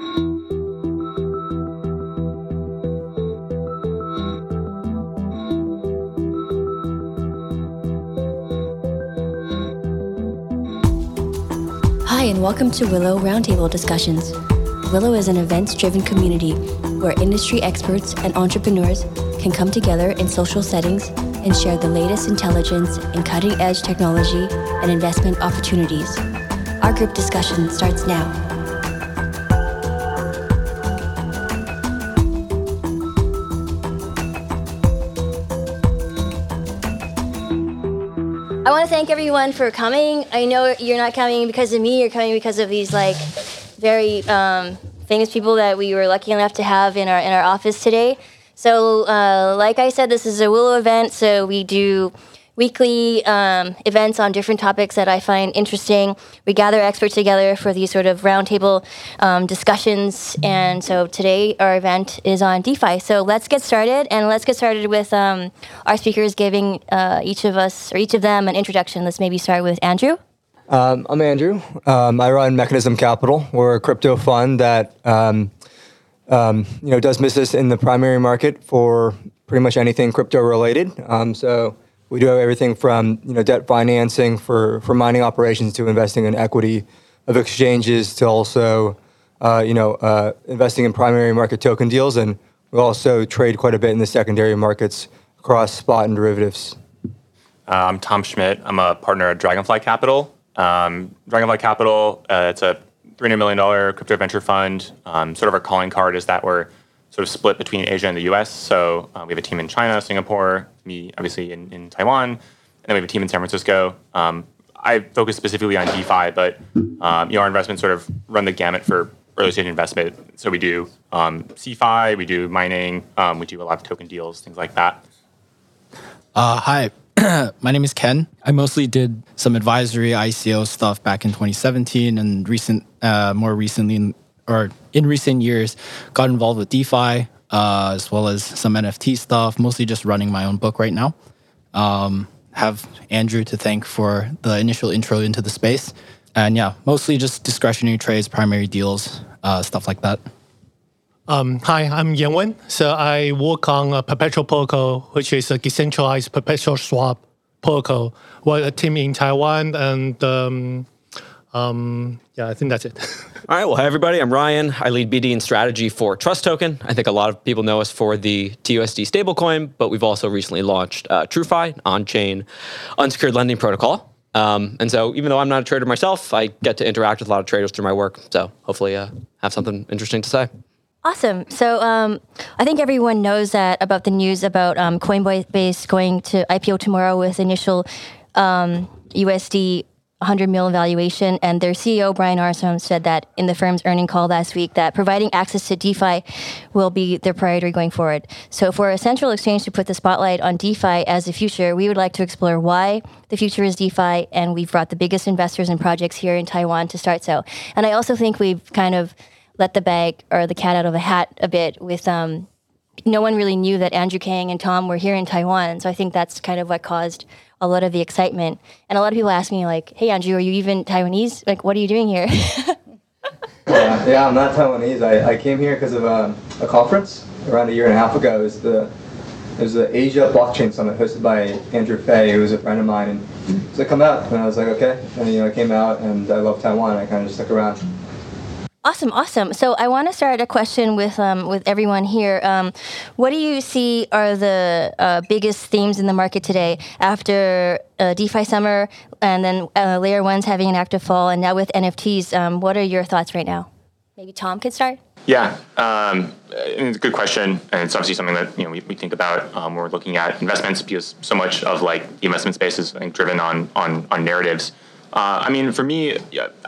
Hi, and welcome to Willow Roundtable Discussions. Willow is an events driven community where industry experts and entrepreneurs can come together in social settings and share the latest intelligence in cutting edge technology and investment opportunities. Our group discussion starts now. Want to thank everyone for coming. I know you're not coming because of me, you're coming because of these like very um, famous people that we were lucky enough to have in our in our office today. So, uh, like I said, this is a Willow event, so we do weekly um, events on different topics that I find interesting. We gather experts together for these sort of roundtable um, discussions. And so today our event is on DeFi. So let's get started, and let's get started with um, our speakers giving uh, each of us or each of them an introduction. Let's maybe start with Andrew. Um, I'm Andrew. Um, I run Mechanism Capital. We're a crypto fund that um, you know does business in the primary market for pretty much anything crypto related. So we do have everything from you know debt financing for for mining operations to investing in equity of exchanges to also uh, you know uh, investing in primary market token deals, and we also trade quite a bit in the secondary markets across spot and derivatives. Uh, I'm Tom Schmidt. I'm a partner at Dragonfly Capital. Um, Dragonfly Capital, uh, it's a $300 million crypto venture fund. Um, sort of our calling card is that we're sort of split between Asia and the US. So uh, we have a team in China, Singapore, me obviously in, in Taiwan, and then we have a team in San Francisco. Um, I focus specifically on DeFi, but um, you know, our investments sort of run the gamut for early stage investment. So we do um, CeFi, we do mining, um, we do a lot of token deals, things like that. Uh, hi, my name is Ken. I mostly did some advisory ICO stuff back in 2017, and recent, uh, more recently, or in recent years, got involved with DeFi uh, as well as some NFT stuff. Mostly just running my own book right now. Um, have Andrew to thank for the initial intro into the space, and yeah, mostly just discretionary trades, primary deals, uh, stuff like that. Um, hi, I'm Yenwen. So I work on a perpetual protocol, which is a decentralized perpetual swap protocol. We're a team in Taiwan, and um, um, yeah, I think that's it. All right. Well, hi, everybody. I'm Ryan. I lead BD and strategy for TrustToken. I think a lot of people know us for the TUSD stablecoin, but we've also recently launched uh, TrueFi, on chain unsecured lending protocol. Um, and so, even though I'm not a trader myself, I get to interact with a lot of traders through my work. So, hopefully, uh, have something interesting to say. Awesome. So um, I think everyone knows that about the news about um, Coinbase going to IPO tomorrow with initial um, USD 100 million valuation. And their CEO, Brian Armstrong, said that in the firm's earning call last week that providing access to DeFi will be their priority going forward. So for a central exchange to put the spotlight on DeFi as the future, we would like to explore why the future is DeFi. And we've brought the biggest investors and projects here in Taiwan to start so. And I also think we've kind of let the bag or the cat out of the hat a bit with um, no one really knew that Andrew Kang and Tom were here in Taiwan. So I think that's kind of what caused a lot of the excitement. And a lot of people ask me like, "Hey Andrew, are you even Taiwanese? Like, what are you doing here?" uh, yeah, I'm not Taiwanese. I, I came here because of um, a conference around a year and a half ago. It was the it was the Asia Blockchain Summit hosted by Andrew Fay, who was a friend of mine, and so I come out and I was like, okay, and you know I came out and I love Taiwan. I kind of just stuck around. Awesome, awesome. So I want to start a question with um, with everyone here. Um, what do you see are the uh, biggest themes in the market today after uh, DeFi summer and then uh, Layer One's having an active fall, and now with NFTs? Um, what are your thoughts right now? Maybe Tom could start. Yeah, um, it's a good question, and it's obviously something that you know we, we think about um, when we're looking at investments because so much of like the investment space is think, driven on on on narratives. Uh, I mean, for me,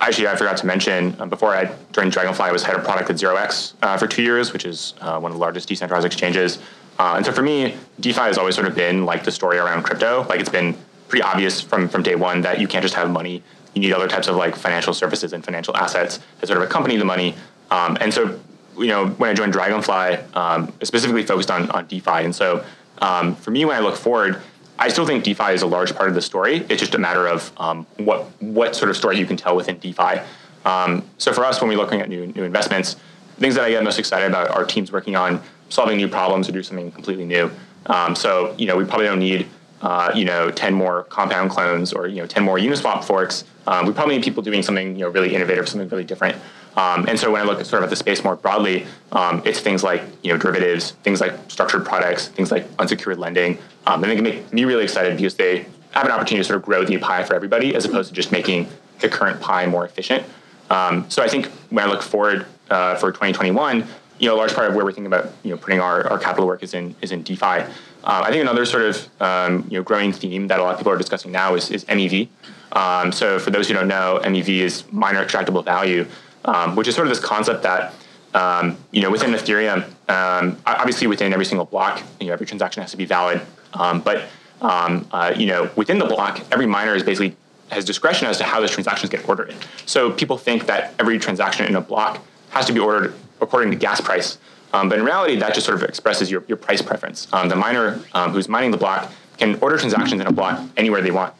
actually, I forgot to mention uh, before I joined Dragonfly, I was head of product at 0x uh, for two years, which is uh, one of the largest decentralized exchanges. Uh, and so for me, DeFi has always sort of been like the story around crypto. Like it's been pretty obvious from from day one that you can't just have money. You need other types of like financial services and financial assets that sort of accompany the money. Um, and so, you know, when I joined Dragonfly, um, specifically focused on on DeFi. And so, um, for me, when I look forward I still think DeFi is a large part of the story. It's just a matter of um, what what sort of story you can tell within DeFi. Um, so for us, when we're looking at new new investments, things that I get most excited about are teams working on solving new problems or do something completely new. Um, so you know, we probably don't need uh, you know 10 more compound clones or you know 10 more Uniswap forks. Um, we probably need people doing something you know really innovative, something really different. Um, and so when I look at sort of at the space more broadly, um, it's things like you know derivatives, things like structured products, things like unsecured lending. Um, and they can make me really excited because they have an opportunity to sort of grow the pie for everybody as opposed to just making the current pie more efficient. Um, so I think when I look forward uh, for 2021, you know, a large part of where we're thinking about you know putting our, our capital work is in is in DeFi. Uh, I think another sort of um, you know growing theme that a lot of people are discussing now is, is MEV. Um, so for those who don't know, MEV is miner extractable value, um, which is sort of this concept that um, you know within Ethereum, um, obviously within every single block, you know every transaction has to be valid, um, but uh, you know within the block, every miner is basically has discretion as to how those transactions get ordered. So people think that every transaction in a block has to be ordered according to gas price. Um, but in reality, that just sort of expresses your, your price preference. Um, the miner um, who's mining the block can order transactions in a block anywhere they want.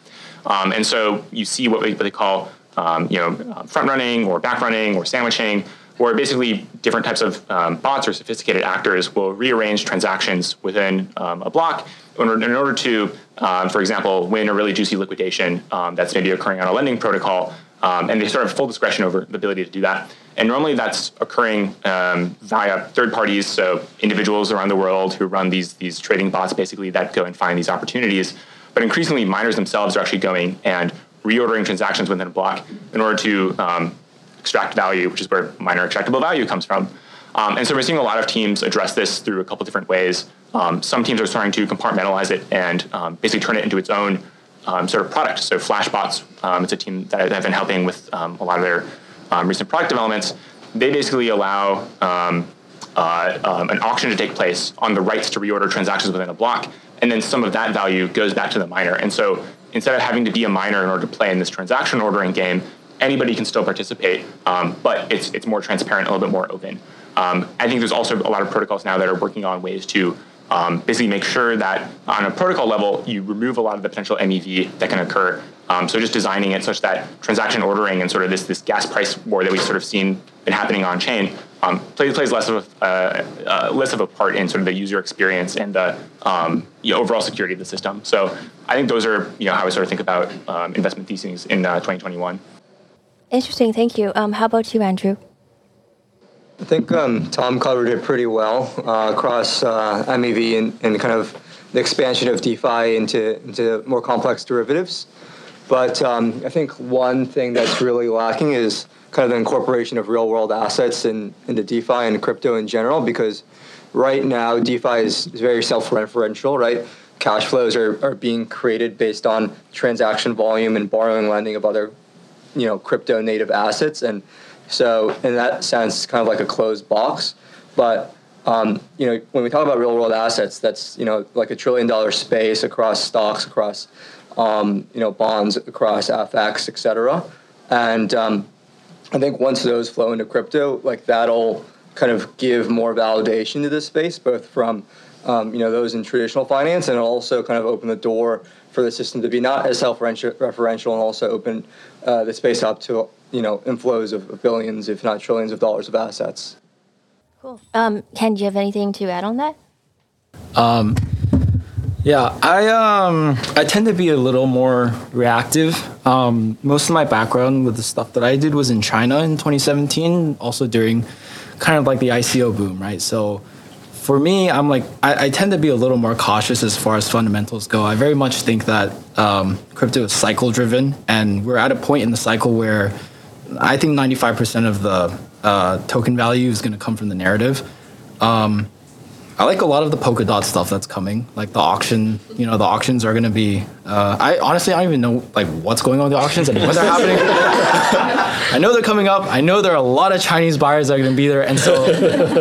Um, and so you see what, what they call um, you know, front running or back running or sandwiching, where basically different types of um, bots or sophisticated actors will rearrange transactions within a block in order, in order to, for example, win a really juicy liquidation that's maybe occurring on a lending protocol. and they sort of full discretion over the ability to do that. And normally that's occurring um, via third parties, so individuals around the world who run these, these trading bots basically that go and find these opportunities. But increasingly, miners themselves are actually going and reordering transactions within a block in order to um, extract value, which is where miner extractable value comes from. Um, and so we're seeing a lot of teams address this through a couple different ways. Um, some teams are starting to compartmentalize it and um, basically turn it into its own um, sort of product. So Flashbots, um, it's a team that I've been helping with a lot of their recent product developments, they basically allow uh, um, an auction to take place on the rights to reorder transactions within a block, and then some of that value goes back to the miner. And so instead of having to be a miner in order to play in this transaction ordering game, anybody can still participate, um, but it's it's more transparent, a little bit more open. Um, I think there's also a lot of protocols now that are working on ways to um, basically make sure that on a protocol level, you remove a lot of the potential MEV that can occur. Um, so just designing it such that transaction ordering and sort of this, this gas price war that we've sort of seen been happening on chain um, plays, plays less of a, uh, uh, less of a part in sort of the user experience and the um, you know, overall security of the system. So I think those are you know how I sort of think about um, investment theses in uh, 2021. Interesting, thank you. Um, how about you, Andrew? I think um, Tom covered it pretty well uh, across uh, MEV and, and, kind of the expansion of DeFi into, into more complex derivatives. But um, I think one thing that's really lacking is kind of the incorporation of real world assets in, into DeFi and crypto in general, because right now DeFi is, is very self referential, right? Cash flows are, are being created based on transaction volume and borrowing lending of other, you know, crypto native assets. And so in that sense, it's kind of like a closed box. But um, you know, when we talk about real world assets, that's you know like a trillion dollar space across stocks, across um, you know bonds, across FX, et cetera. And um, I think once those flow into crypto, like that'll kind of give more validation to this space, both from um, you know those in traditional finance, and also kind of open the door for the system to be not as self-referential and also open uh, the space up to you know inflows of billions, if not trillions, of dollars of assets. Cool. Um, Ken, do you have anything to add on that? Um, yeah, I um I tend to be a little more reactive. Um, most of my background with the stuff that I did was in China in 2017, also during kind of like the ICO boom, right? So for me, I'm like I, I, tend to be a little more cautious as far as fundamentals go. I very much think that um, crypto is cycle driven, and we're at a point in the cycle where I think 95% of the uh, token value is going to come from the narrative. Um, I like a lot of the Polkadot stuff that's coming, like the auction. You know, the auctions are going to be. Uh, I honestly, I don't even know like what's going on with the auctions and when they're happening. I know they're coming up. I know there are a lot of Chinese buyers that are going to be there, and so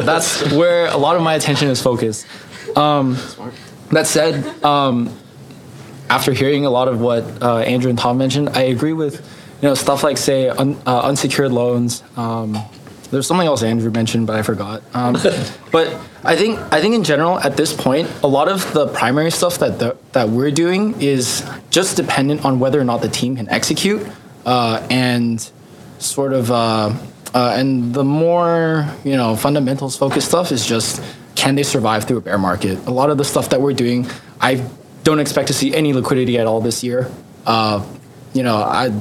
that's where a lot of my attention is focused. Um, that said, um, after hearing a lot of what uh, Andrew and Tom mentioned, I agree with you know stuff like say un, uh, unsecured loans. Um, there's something else Andrew mentioned, but I forgot. Um, but I think I think in general at this point, a lot of the primary stuff that the, that we're doing is just dependent on whether or not the team can execute uh, and sort of uh, Uh, and the more you know fundamentals focused stuff is just can they survive through a bear market? A lot of the stuff that we're doing, I don't expect to see any liquidity at all this year. Uh, you know, I,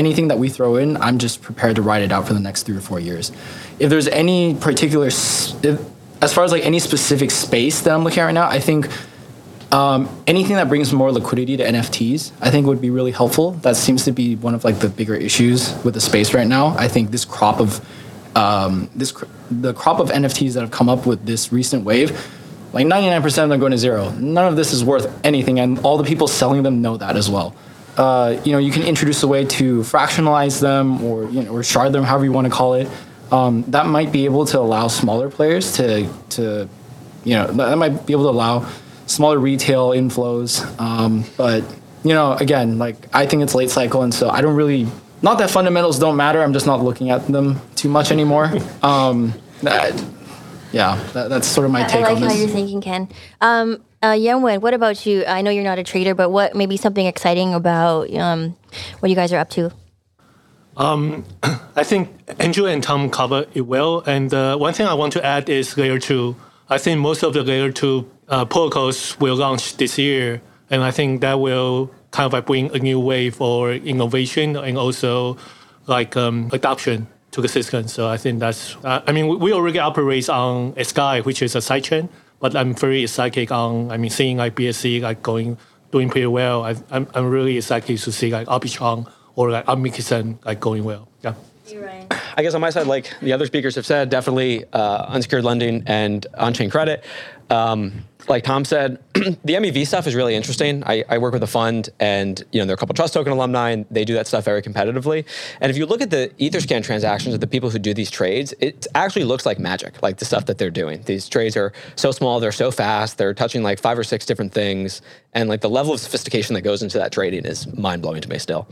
anything that we throw in, I'm just prepared to ride it out for the next three or four years. If there's any particular, if, as far as like any specific space that I'm looking at right now, I think um, anything that brings more liquidity to NFTs, I think would be really helpful. That seems to be one of like the bigger issues with the space right now. I think this crop of um, this the crop of NFTs that have come up with this recent wave, like 99% of them going to zero. None of this is worth anything, and all the people selling them know that as well. Uh, you know, you can introduce a way to fractionalize them or you know or shard them, however you want to call it. Um, that might be able to allow smaller players to to you know that might be able to allow smaller retail inflows. Um, but you know, again, like I think it's late cycle, and so I don't really not that fundamentals don't matter. I'm just not looking at them too much anymore. Um, that, yeah, that, that's sort of my take I like how this. you're thinking, Ken. Um, uh, Yenwen, what about you? I know you're not a trader, but what maybe something exciting about um, what you guys are up to? I think Andrew and Tom covered it well. And uh, one thing I want to add is layer two. I think most of the layer two uh, protocols will launch this year, and I think that will kind of like bring a new wave for innovation and also like um, adoption to the system. So I think that's. Uh, I mean, we already operate on xDai, which is a sidechain, but I'm very excited on. I mean, seeing like BSC like going doing pretty well. I, I'm I'm really excited to see like Arbitrum or like Omnicron like going well. Yeah. I guess on my side, like the other speakers have said, definitely uh, unsecured lending and on-chain credit. Um, like Tom said, the MEV stuff is really interesting. I, I, work with a fund, and you know there are a couple TrustToken alumni, and they do that stuff very competitively. And if you look at the EtherScan transactions of the people who do these trades, it actually looks like magic, like the stuff that they're doing. These trades are so small, they're so fast, they're touching like five or six different things, and like the level of sophistication that goes into that trading is mind blowing to me still.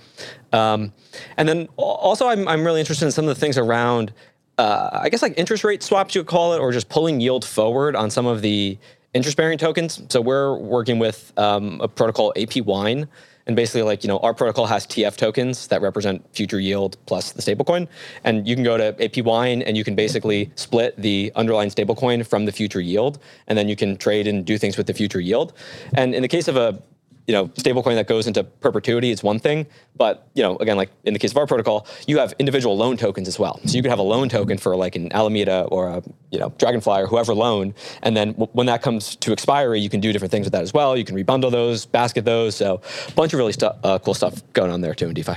Um, and then also, I'm I'm really interested in some of the things around. Uh, I guess like interest rate swaps, you would call it, or just pulling yield forward on some of the interest-bearing tokens. So we're working with um, a protocol APWine, and basically, like you know, our protocol has TF tokens that represent future yield plus the stablecoin, and you can go to APWine and you can basically split the underlying stablecoin from the future yield, and then you can trade and do things with the future yield. And in the case of a you know, stablecoin that goes into perpetuity is one thing, but you know, again, like in the case of our protocol, you have individual loan tokens as well. So you could have a loan token for like an Alameda or a you know Dragonfly or whoever loan, and then w- when that comes to expiry, you can do different things with that as well. You can rebundle those, basket those. So a bunch of really stu- uh, cool stuff going on there too in DeFi.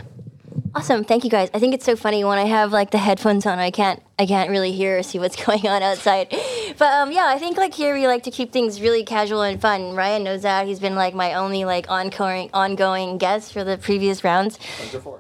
Awesome, thank you guys. I think it's so funny when I have like the headphones on. I can't, I can't really hear or see what's going on outside. But um, yeah, I think like here we like to keep things really casual and fun. Ryan knows that. He's been like my only like ongoing, ongoing guest for the previous rounds.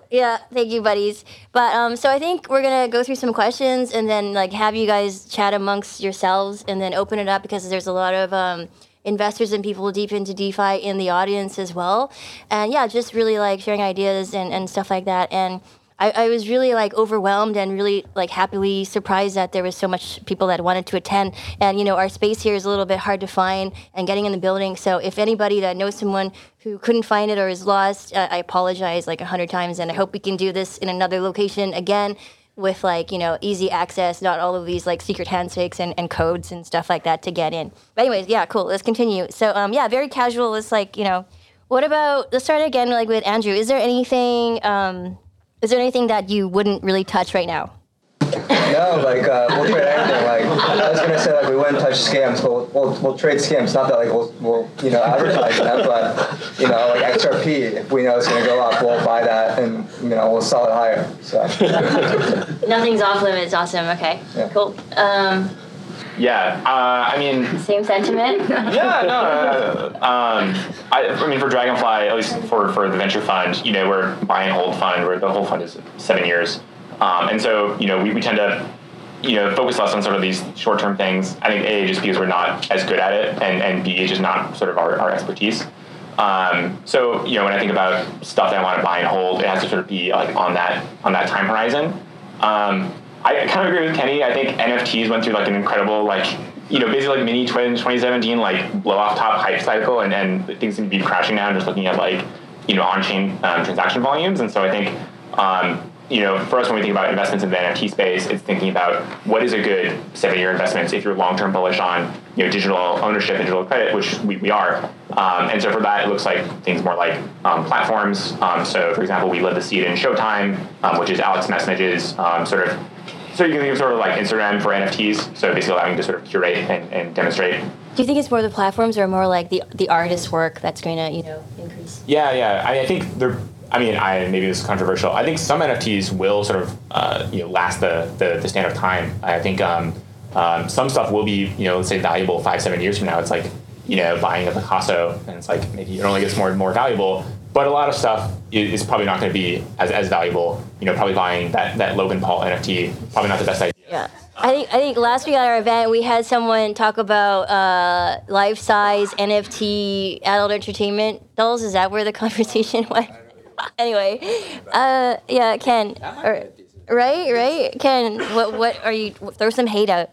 Yeah, thank you, buddies. But um, so I think we're gonna go through some questions and then like have you guys chat amongst yourselves and then open it up because there's a lot of um investors and people deep into DeFi in the audience as well. And yeah, just really like sharing ideas and, and stuff like that. And I, I was really like overwhelmed and really like happily surprised that there was so much people that wanted to attend. And you know, our space here is a little bit hard to find and getting in the building. So if anybody that knows someone who couldn't find it or is lost, uh, I apologize like a hundred times. And I hope we can do this in another location again with like you know easy access not all of these like secret handshakes and, and codes and stuff like that to get in. But anyways yeah cool let's continue. So um yeah very casual it's like you know what about let's start again like with andrew. Is there anything um is there anything that you wouldn't really touch right now No, like uh, we'll trade anything. Like I was gonna say, like we wouldn't touch scams, but we'll, we'll, we'll trade scams. Not that like we'll, we'll you know advertise them, but you know like XRP. If we know it's gonna go up, we'll buy that, and you know we'll sell it higher. So nothing's off limits awesome okay Yeah. cool um Yeah, uh, I mean, same sentiment yeah, no. Uh, um, I, I mean, for Dragonfly, at least for, for the venture fund, you know, we're buy and hold fund where the whole fund is seven years, um, and so you know we, we tend to you know focus less on sort of these short term things. I think a just because we're not as good at it, and and b it's just not sort of our, our expertise. Um, so you know when I think about stuff that I want to buy and hold, it has to sort of be like on that on that time horizon. Um, I kind of agree with Kenny. I think NFTs went through like an incredible like you know basically like mini twin 2017 like blow off top hype cycle, and and things seem to be crashing now. Just looking at like you know on chain um, transaction volumes, and so I think um, you know, for us when we think about investments in the NFT space, it's thinking about what is a good seven-year investment if you're long-term bullish on you know digital ownership and digital credit, which we, we are. Um, and so for that, it looks like things more like um, platforms. Um, so for example, we led the seed in Showtime, um, which is Alex Masmej's um, sort of so you can think of sort of like Instagram for NFTs. So basically allowing you to sort of curate and, and demonstrate. Do you think it's more the platforms or more like the the artist work that's going to you know increase? Yeah, yeah. I, I think they're. I mean, I maybe this is controversial. I think some NFTs will sort of uh, you know last the, the the stand of time. I think um, um, some stuff will be you know let's say valuable five seven years from now. It's like you know buying a Picasso, and it's like maybe it only gets more and more valuable. But a lot of stuff is probably not going to be as, as valuable. You know, probably buying that, that Logan Paul NFT probably not the best idea. Yeah. I think I think last week at our event we had someone talk about uh, life size NFT adult entertainment dolls. Is that where the conversation went? Anyway, uh, yeah, Ken, or, right, right, Ken. What what are you? Throw some hate out.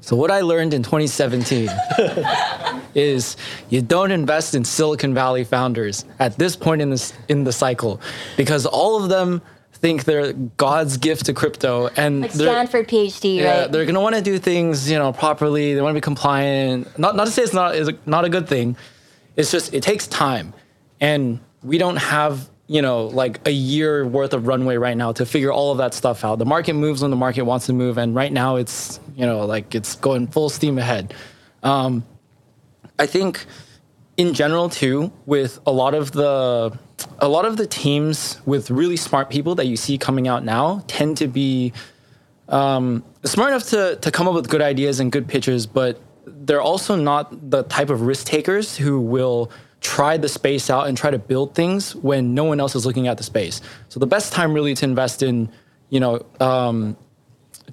So what I learned in 2017 is you don't invest in Silicon Valley founders at this point in this in the cycle because all of them think they're God's gift to crypto and Like Stanford PhD, yeah, right? they're gonna want to do things you know properly. They want to be compliant. Not not to say it's not is not a good thing. It's just it takes time, and we don't have you know like a year worth of runway right now to figure all of that stuff out. The market moves when the market wants to move, and right now it's you know like it's going full steam ahead. Um, I think in general too with a lot of the a lot of the teams with really smart people that you see coming out now tend to be um, smart enough to to come up with good ideas and good pitches, but they're also not the type of risk takers who will try the space out and try to build things when no one else is looking at the space. So the best time really to invest in, you know, um,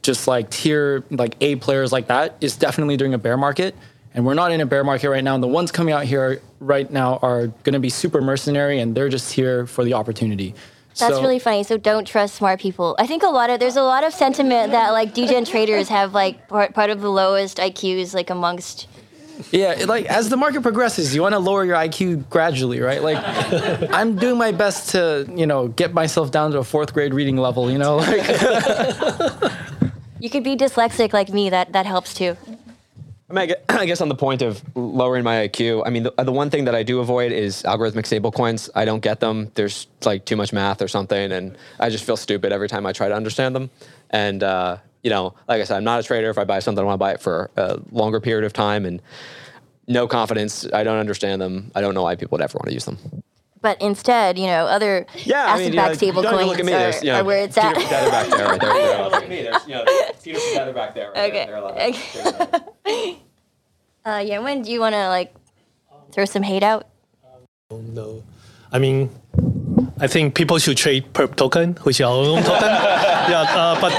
just like tier like A players like that is definitely during a bear market. And we're not in a bear market right now. And the ones coming out here right now are going to be super mercenary, and they're just here for the opportunity. That's So- really funny. So don't trust smart people. I think a lot of there's a lot of sentiment that like degen traders have like part, part of the lowest IQs like amongst. Yeah, like as the market progresses, you want to lower your IQ gradually, right? Like I'm doing my best to, you know, get myself down to a fourth grade reading level, you know, like You could be dyslexic like me. That that helps too. I, mean, I guess on the point of lowering my IQ, I mean, the, the one thing that I do avoid is algorithmic stablecoins. I don't get them. There's like too much math or something, and I just feel stupid every time I try to understand them. And uh, you know, like I said, I'm not a trader. If I buy something, I want to buy it for a longer period of time, and no confidence. I don't understand them. I don't know why people would ever want to use them. But instead, you know, other Yeah, I mean, you know, asset-backed stable don't look at coins me. are, There's, you know, are where it's at. Feather back there, right there. You know, look at me. There's, you know, Peter Feather back there. Right Okay. There, there, okay. Uh, yeah, when do you want to like throw some hate out? No, I mean, I think people should trade perp token, which is our own token. yeah, uh, but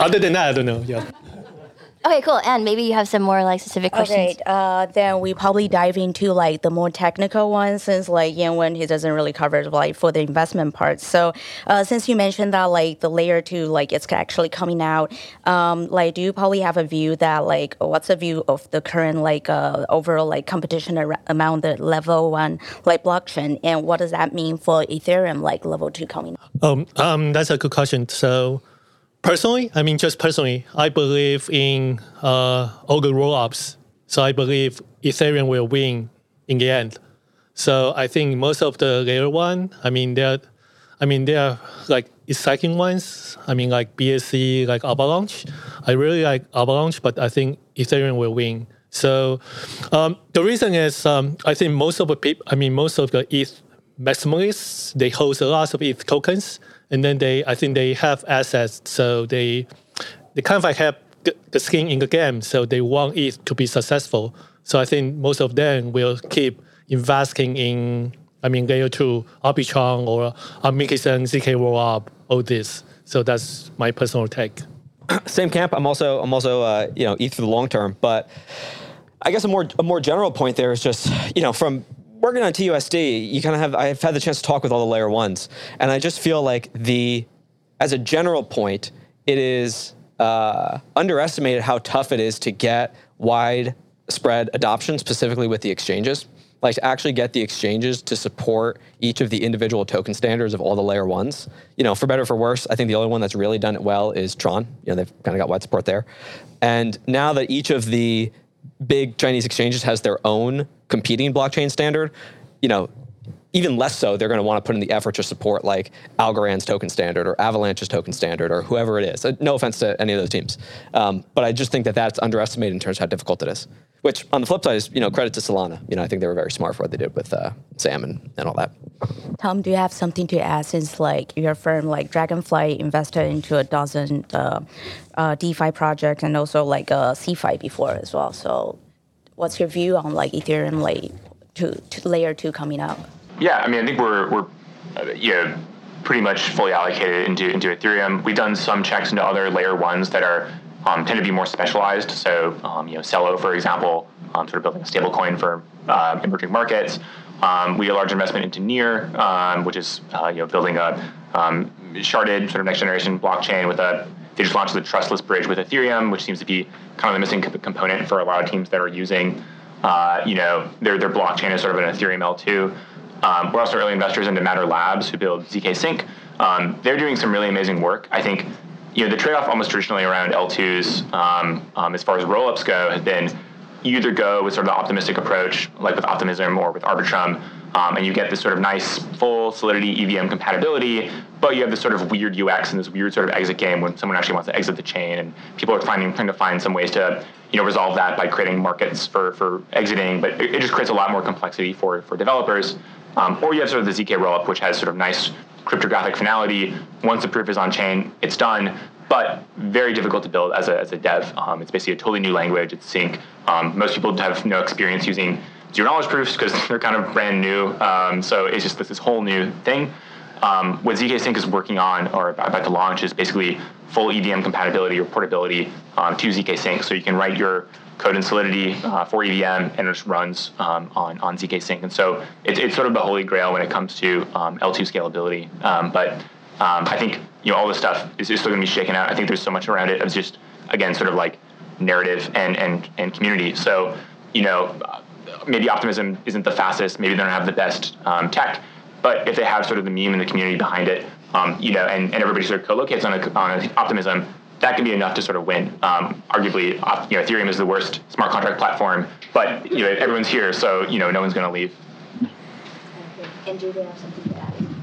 other than that, I don't know. Yeah. Okay, cool. And maybe you have some more like specific questions. Okay, uh, then we probably dive into like the more technical ones since like Yenwen he doesn't really cover like for the investment part. So uh, since you mentioned that like the layer two like it's actually coming out, um, like do you probably have a view that like what's the view of the current like uh, overall like competition ar- among the level one like blockchain and what does that mean for Ethereum like level two coming? out? Um, um, that's a good question. So, personally, I mean, just personally, I believe in uh, all the roll-ups. So I believe Ethereum will win in the end. So I think most of the layer one, I mean, they're, I mean, they are like exciting ones. I mean, like BSC, like Avalanche. I really like Avalanche, but I think Ethereum will win. So um, the reason is um, I think most of the people, I mean, most of the ETH maximalists, they hold a lot of ETH tokens, and then they, I think they have assets, so they, they kind of like have the, skin in the game, so they want ETH to be successful. So I think most of them will keep investing in, I mean, layer two, Arbitrum or Amikison, ZK Rollup, all this. So that's my personal take. same camp. I'm also I'm also uh, you know ETH for the long term, but I guess a more a more general point there is just you know from working on TUSD, you kind of have I've had the chance to talk with all the layer ones, and I just feel like the as a general point, it is uh, underestimated how tough it is to get widespread adoption, specifically with the exchanges. like to actually get the exchanges to support each of the individual token standards of all the layer ones. You know, for better or for worse, I think the only one that's really done it well is Tron. You know, they've kind of got wide support there. And now that each of the big Chinese exchanges has their own competing blockchain standard, you know, even less so, they're going to want to put in the effort to support like Algorand's token standard or Avalanche's token standard or whoever it is. Uh, no offense to any of those teams, um, but I just think that that's underestimated in terms of how difficult it is. Which, on the flip side, is you know credit to Solana. You know, I think they were very smart for what they did with uh, Sam and, and all that. Tom, do you have something to add since like your firm like Dragonfly invested into a dozen uh, uh, DeFi projects and also like uh, CeFi before as well. So, what's your view on like Ethereum like two, two layer two coming up? Yeah, I mean, I think we're we're uh, you pretty much fully allocated into into Ethereum. We've done some checks into other layer ones that are um, tend to be more specialized. So um, you know, Celo, for example, um, sort of building a stablecoin for uh, emerging markets. Um, we had a large investment into Near, um, which is uh, you know building a um, sharded sort of next generation blockchain with a they just launched the trustless bridge with Ethereum, which seems to be kind of the missing component for a lot of teams that are using uh, you know their their blockchain is sort of an Ethereum L2. Um, we're also early investors into Matter Labs, who build ZK Sync. Um, they're doing some really amazing work. I think you know the trade-off almost traditionally around L2s, um, um, as far as roll-ups go, has been you either go with sort of the optimistic approach, like with Optimism or with Arbitrum, um, and you get this sort of nice full Solidity EVM compatibility, but you have this sort of weird UX and this weird sort of exit game when someone actually wants to exit the chain, and people are finding trying to find some ways to you know resolve that by creating markets for for exiting, but it, it just creates a lot more complexity for for developers. Um, or you have sort of the ZK rollup, which has sort of nice cryptographic finality. Once the proof is on chain, it's done, but very difficult to build as a, as a dev. Um, it's basically a totally new language. It's Zinc. Um, most people have no experience using zero knowledge proofs because they're kind of brand new. Um, so it's just this, this whole new thing. Um, what ZK Sync is working on or about to launch is basically full EVM compatibility or portability um, to ZK Sync. So you can write your code in Solidity uh, for EVM, and it runs um, on, on ZK Sync. And so it's, it's sort of the holy grail when it comes to um, L2 scalability. Um, but um, I think you know all this stuff is, is still going to be shaken out. I think there's so much around it. It's just again sort of like narrative and and and community. So you know maybe Optimism isn't the fastest. Maybe they don't have the best um, tech. But if they have sort of the meme and the community behind it, you know, and, and everybody sort of co-locates on, a, on Optimism, that can be enough to sort of win. Um, arguably, you know, Ethereum is the worst smart contract platform, but you know, everyone's here, so you know, no one's going to leave.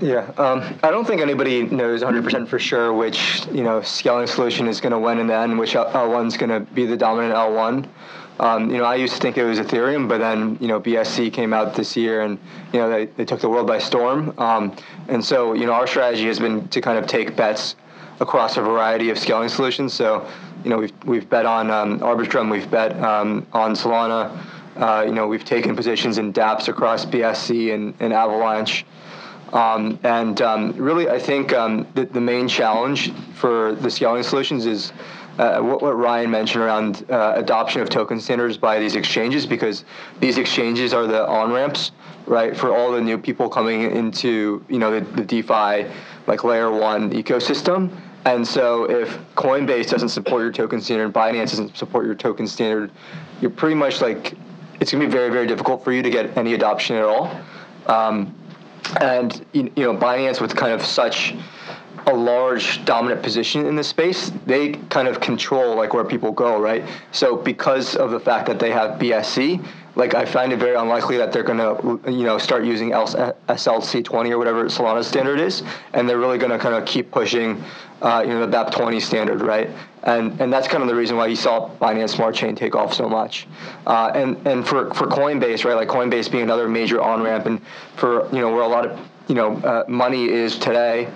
Yeah, um, I don't think anybody knows 100% for sure which you know scaling solution is going to win in the end, which L1 is going to be the dominant L1. Um, you know, I used to think it was Ethereum, but then you know BSC came out this year, and you know they, they took the world by storm. Um, and so you know our strategy has been to kind of take bets across a variety of scaling solutions. So, you know, we've, we've bet on um, Arbitrum, we've bet um, on Solana. Uh, you know, we've taken positions in dApps across BSC and, and Avalanche. Um, and um, really, I think um, the, the main challenge for the scaling solutions is uh, what, what, Ryan mentioned around uh, adoption of token standards by these exchanges, because these exchanges are the on ramps, right, for all the new people coming into you know the, the DeFi like layer one ecosystem. And so if Coinbase doesn't support your token standard, Binance doesn't support your token standard, you're pretty much like it's going to be very very difficult for you to get any adoption at all. Um, and you know Binance with kind of such a large dominant position in this space, they kind of control like where people go, right? So because of the fact that they have BSC, like I find it very unlikely that they're going to, you know, start using SLC 20 or whatever Solana's standard is, and they're really going to kind of keep pushing, uh, you know, the BEP20 standard, right? And and that's kind of the reason why you saw Binance Smart Chain take off so much. Uh, and and for for Coinbase, right, like Coinbase being another major on ramp, and for you know where a lot of you know uh, money is today,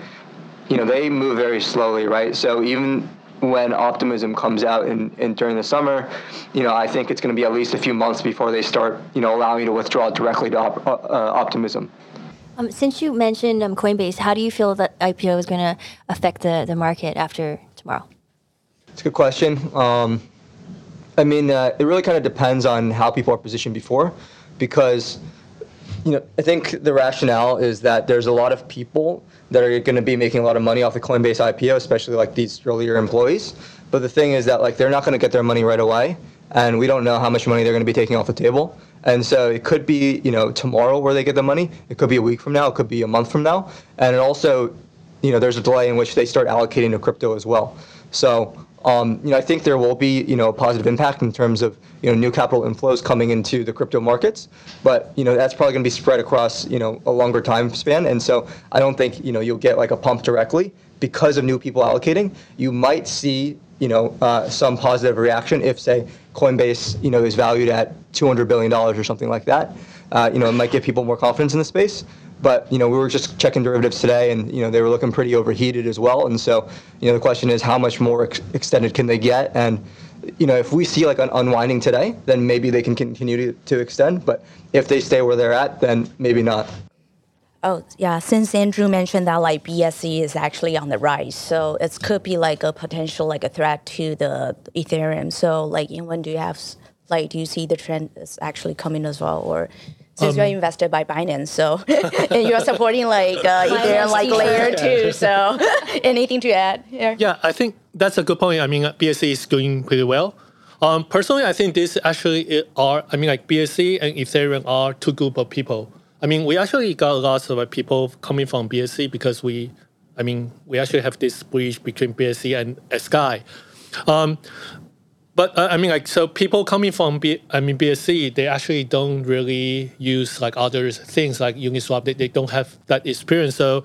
you know they move very slowly, right? So even when optimism comes out in, in during the summer, you know, I think it's going to be at least a few months before they start, you know, allowing you to withdraw directly to op, uh, optimism. Um, since you mentioned um, Coinbase, how do you feel that IPO is going to affect the, the market after tomorrow? It's a good question. Um, I mean, uh, it really kind of depends on how people are positioned before, because you know, I think the rationale is that there's a lot of people that are going to be making a lot of money off the Coinbase IPO, especially like these earlier employees. But the thing is that like they're not going to get their money right away, and we don't know how much money they're going to be taking off the table. And so it could be, you know, tomorrow where they get the money. It could be a week from now. It could be a month from now. And it also, you know, there's a delay in which they start allocating to crypto as well. So, um, you know, I think there will be, you know, a positive impact in terms of, you know, new capital inflows coming into the crypto markets. But, you know, that's probably going to be spread across, you know, a longer time span. And so I don't think, you know, you'll get like a pump directly because of new people allocating. You might see, you know, uh, some positive reaction if, say, Coinbase, you know, is valued at 200 billion dollars or something like that. Uh, you know, it might give people more confidence in the space. But you know, we were just checking derivatives today, and you know, they were looking pretty overheated as well. And so, you know, the question is, how much more ex- extended can they get? And you know, if we see like an unwinding today, then maybe they can continue to, to extend. But if they stay where they're at, then maybe not. Oh yeah, since Andrew mentioned that like BSC is actually on the rise, so it could be like a potential like a threat to the Ethereum. So like, when do you have like do you see the trend is actually coming as well, or since you're invested by Binance, so and you're supporting like uh, Ethereum like layer two. So anything to add here? Yeah, I think that's a good point. I mean, BSC is doing pretty well. Um, personally, I think this actually are. I mean, like BSC and Ethereum are two group of people. I mean, we actually got lots of people coming from BSC because we, I mean, we actually have this bridge between BSC and xDai. Um, but uh, I mean, like, so people coming from B, I mean BSC, they actually don't really use like other things like Uniswap. They, they don't have that experience. So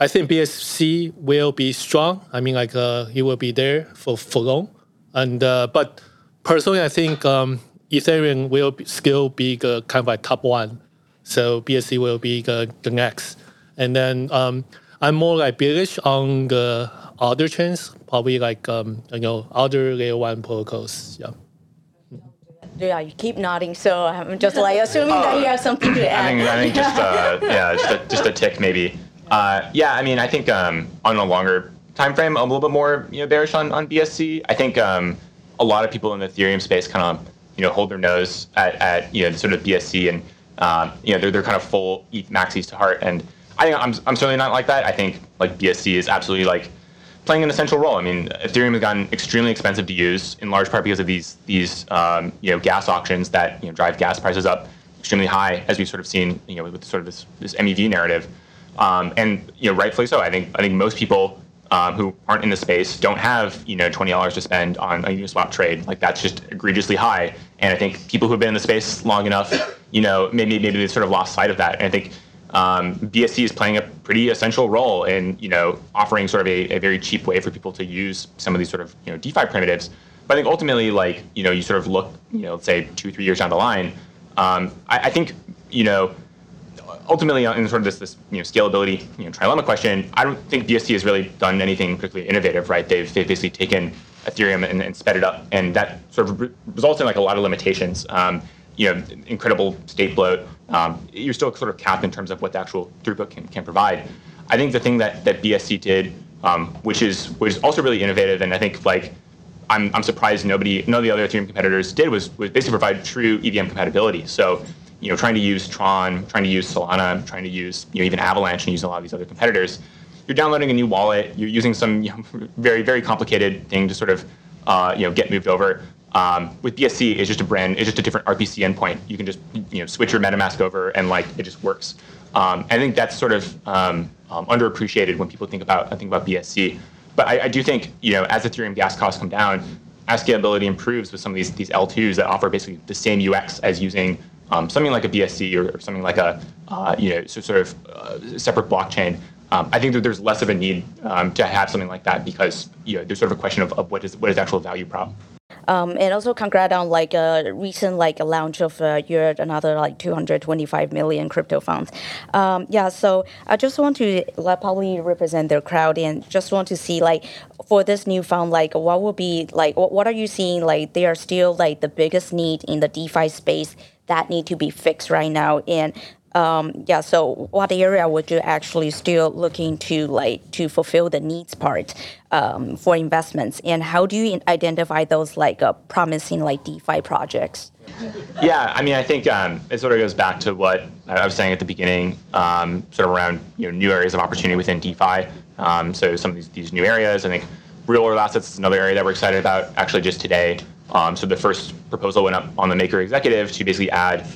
I think BSC will be strong. I mean, like, uh, it will be there for for long. And uh, but personally, I think um, Ethereum will be, still be the kind of like top one. So BSC will be the, the next. And then um, I'm more like bearish on the other chains, probably like um, you know other layer one protocols. Yeah. Yeah, you keep nodding, so I'm just like assuming that you have something to I add. think, I think just uh, yeah, just a, just a tick maybe. Uh, yeah, I mean, I think um, on a longer time frame, I'm a little bit more you know bearish on, on BSC. I think um, a lot of people in the Ethereum space kind of you know hold their nose at, at you know sort of BSC and um, you know they're they're kind of full ETH maxis to heart, and I think I'm I'm certainly not like that. I think like BSC is absolutely like playing an essential role. I mean, Ethereum has gotten extremely expensive to use, in large part because of these these um, you know gas auctions that you know drive gas prices up extremely high, as we've sort of seen you know with sort of this this MEV narrative, um, and you know rightfully so. I think I think most people. Um, who aren't in the space don't have you know twenty dollars to spend on a Uniswap trade like that's just egregiously high and I think people who have been in the space long enough you know maybe maybe they sort of lost sight of that and I think um, BSC is playing a pretty essential role in you know offering sort of a, a, very cheap way for people to use some of these sort of you know DeFi primitives. But I think ultimately, like you know, you sort of look, you know, let's say two three years down the line. Um, I, I, think you know, ultimately in sort of this this you know scalability you know trilemma question, I don't think BSC has really done anything particularly innovative, right? They've they've basically taken Ethereum and, and sped it up, and that sort of re- results in like a lot of limitations. Um, you know, incredible state bloat. Um, you're still sort of capped in terms of what the actual throughput can, can provide. I think the thing that, that BSC did, um, which is which is also really innovative, and I think like I'm, I'm surprised nobody, none of the other Ethereum competitors did was, was basically provide true EVM compatibility. So, you know, trying to use Tron, trying to use Solana, trying to use you know even Avalanche and using a lot of these other competitors. You're downloading a new wallet. You're using some you know, very very complicated thing to sort of uh, you know get moved over. Um, with BSC, it's just a brand, it's just a different RPC endpoint. You can just you know switch your MetaMask over and like it just works. Um, I think that's sort of um, um, underappreciated when people think about think about BSC. But I, I, do think you know as Ethereum gas costs come down, as scalability improves with some of these these L2s that offer basically the same UX as using um, something like a BSC or, or something like a uh, you know so, sort of uh, separate blockchain. Um, I think that there's less of a need um, to have something like that because you know, there's sort of a question of, of what is what is actual value prop. Um, and also congrats on like a recent like a launch of uh, your another like 225 million crypto funds. Um, yeah, so I just want to like, probably represent the crowd and just want to see like for this new fund like what will be like what, what are you seeing like they are still like the biggest need in the DeFi space that need to be fixed right now and um, yeah so what area would you actually still looking to like to fulfill the needs part um, for investments? And how do you identify those like uh, promising like defi projects? Yeah i mean i think um, it sort of goes back to what i was saying at the beginning um, sort of around you know new areas of opportunity within defi. Um, so some of these, these new areas i think real world assets is another area that we're excited about actually just today. Um, so the first proposal went up on the Maker executive to basically add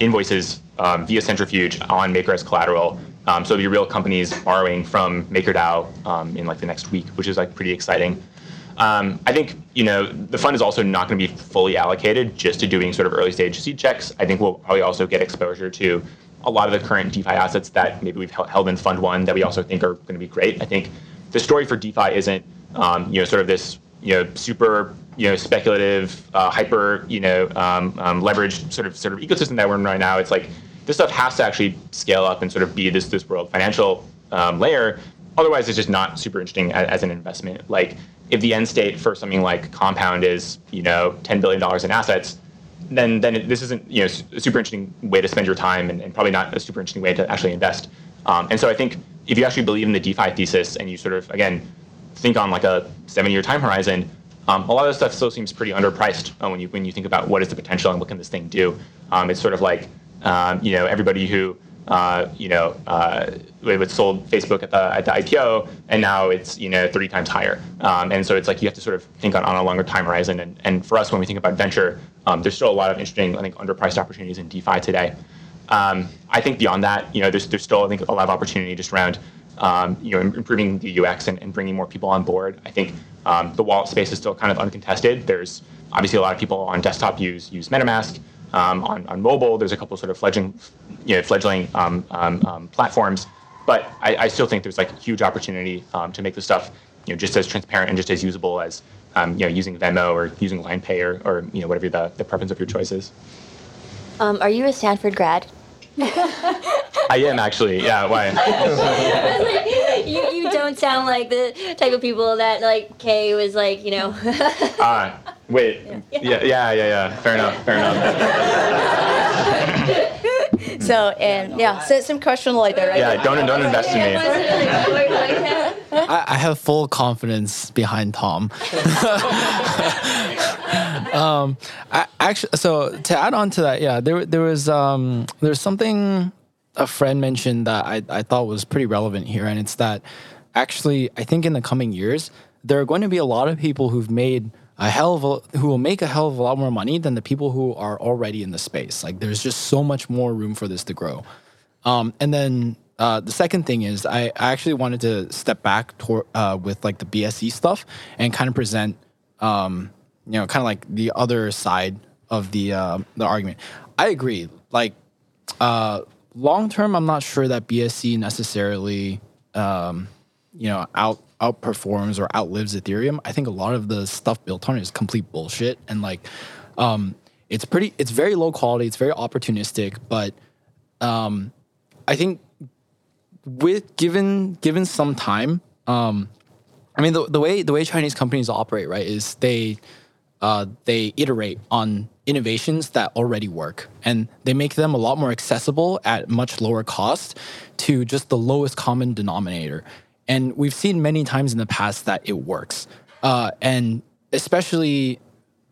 invoices um, via Centrifuge on Maker as collateral. Um, so it'll be real companies borrowing from MakerDAO um, in like the next week, which is like pretty exciting. Um, I think you know the fund is also not going to be fully allocated just to doing sort of early stage seed checks. I think we'll probably also get exposure to a lot of the current DeFi assets that maybe we've held in Fund One that we also think are going to be great. I think the story for DeFi isn't um, you know sort of this you know super you know speculative uh, hyper you know um, um, leveraged sort of sort of ecosystem that we're in right now. It's like this stuff has to actually scale up and sort of be this this world financial um, layer. Otherwise, it's just not super interesting as, as an investment. Like if the end state for something like Compound is you know ten billion dollars in assets, then then it, this isn't you know a super interesting way to spend your time and, and probably not a super interesting way to actually invest. Um, and so I think if you actually believe in the DeFi thesis and you sort of again think on like a seven-year time horizon, um, a lot of this stuff still seems pretty underpriced uh, when you when you think about what is the potential and what can this thing do. Um, it's sort of like um, you know everybody who uh, you know, uh, it sold Facebook at the at the IPO, and now it's you know 30 times higher. Um, and so it's like you have to sort of think on, on a longer time horizon. And, and for us, when we think about venture, um, there's still a lot of interesting, I think, underpriced opportunities in DeFi today. Um, I think beyond that, you know, there's there's still I think a lot of opportunity just around um, you know improving the UX and, and, bringing more people on board. I think um, the wallet space is still kind of uncontested. There's obviously a lot of people on desktop use use MetaMask. Um, on, on mobile, there's a couple sort of fledgling, you know, fledgling um, um, um, platforms, but I, I, still think there's like huge opportunity um, to make the stuff, you know, just as transparent and just as usable as, um, you know, using Venmo or using Line Pay or, or you know, whatever the, the preference of your choice is. are you a Stanford grad? I am actually. Yeah. Why? you, you don't sound like the type of people that like Kay was like. You know. Ah. uh, wait. Yeah. yeah. Yeah. Yeah. Yeah. Fair enough. Fair enough. so and yeah, so some question like that, right? Yeah. Don't don't invest in me. I, I have full confidence behind Tom. Um, I, actually, so to add on to that, yeah, there there was um, there's something a friend mentioned that I, I thought was pretty relevant here, and it's that actually I think in the coming years there are going to be a lot of people who've made a hell of a, who will make a hell of a lot more money than the people who are already in the space. Like there's just so much more room for this to grow. Um, and then uh, the second thing is I, I actually wanted to step back toward, uh, with like the BSC stuff and kind of present um, you know, kind of like the other side of the uh, the argument. I agree. Like uh, long term, I'm not sure that BSC necessarily, um, you know, out outperforms or outlives Ethereum. I think a lot of the stuff built on it is complete bullshit, and like, um, it's pretty. It's very low quality. It's very opportunistic, but um, I think with given given some time, um, I mean the the way the way Chinese companies operate, right, is they uh, they iterate on innovations that already work and they make them a lot more accessible at much lower cost to just the lowest common denominator. And we've seen many times in the past that it works. Uh, and especially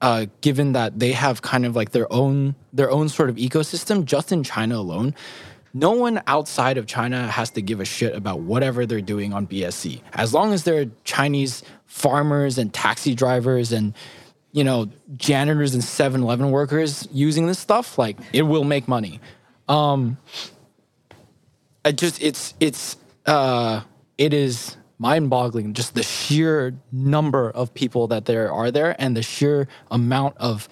uh, given that they have kind of like their own their own sort of ecosystem just in China alone. No one outside of China has to give a shit about whatever they're doing on BSC. As long as they're Chinese farmers and taxi drivers and you know, janitors and 7-Eleven workers using this stuff, like it will make money. Um, I just it's it's uh, it is mind-boggling just the sheer number of people that there are there and the sheer amount of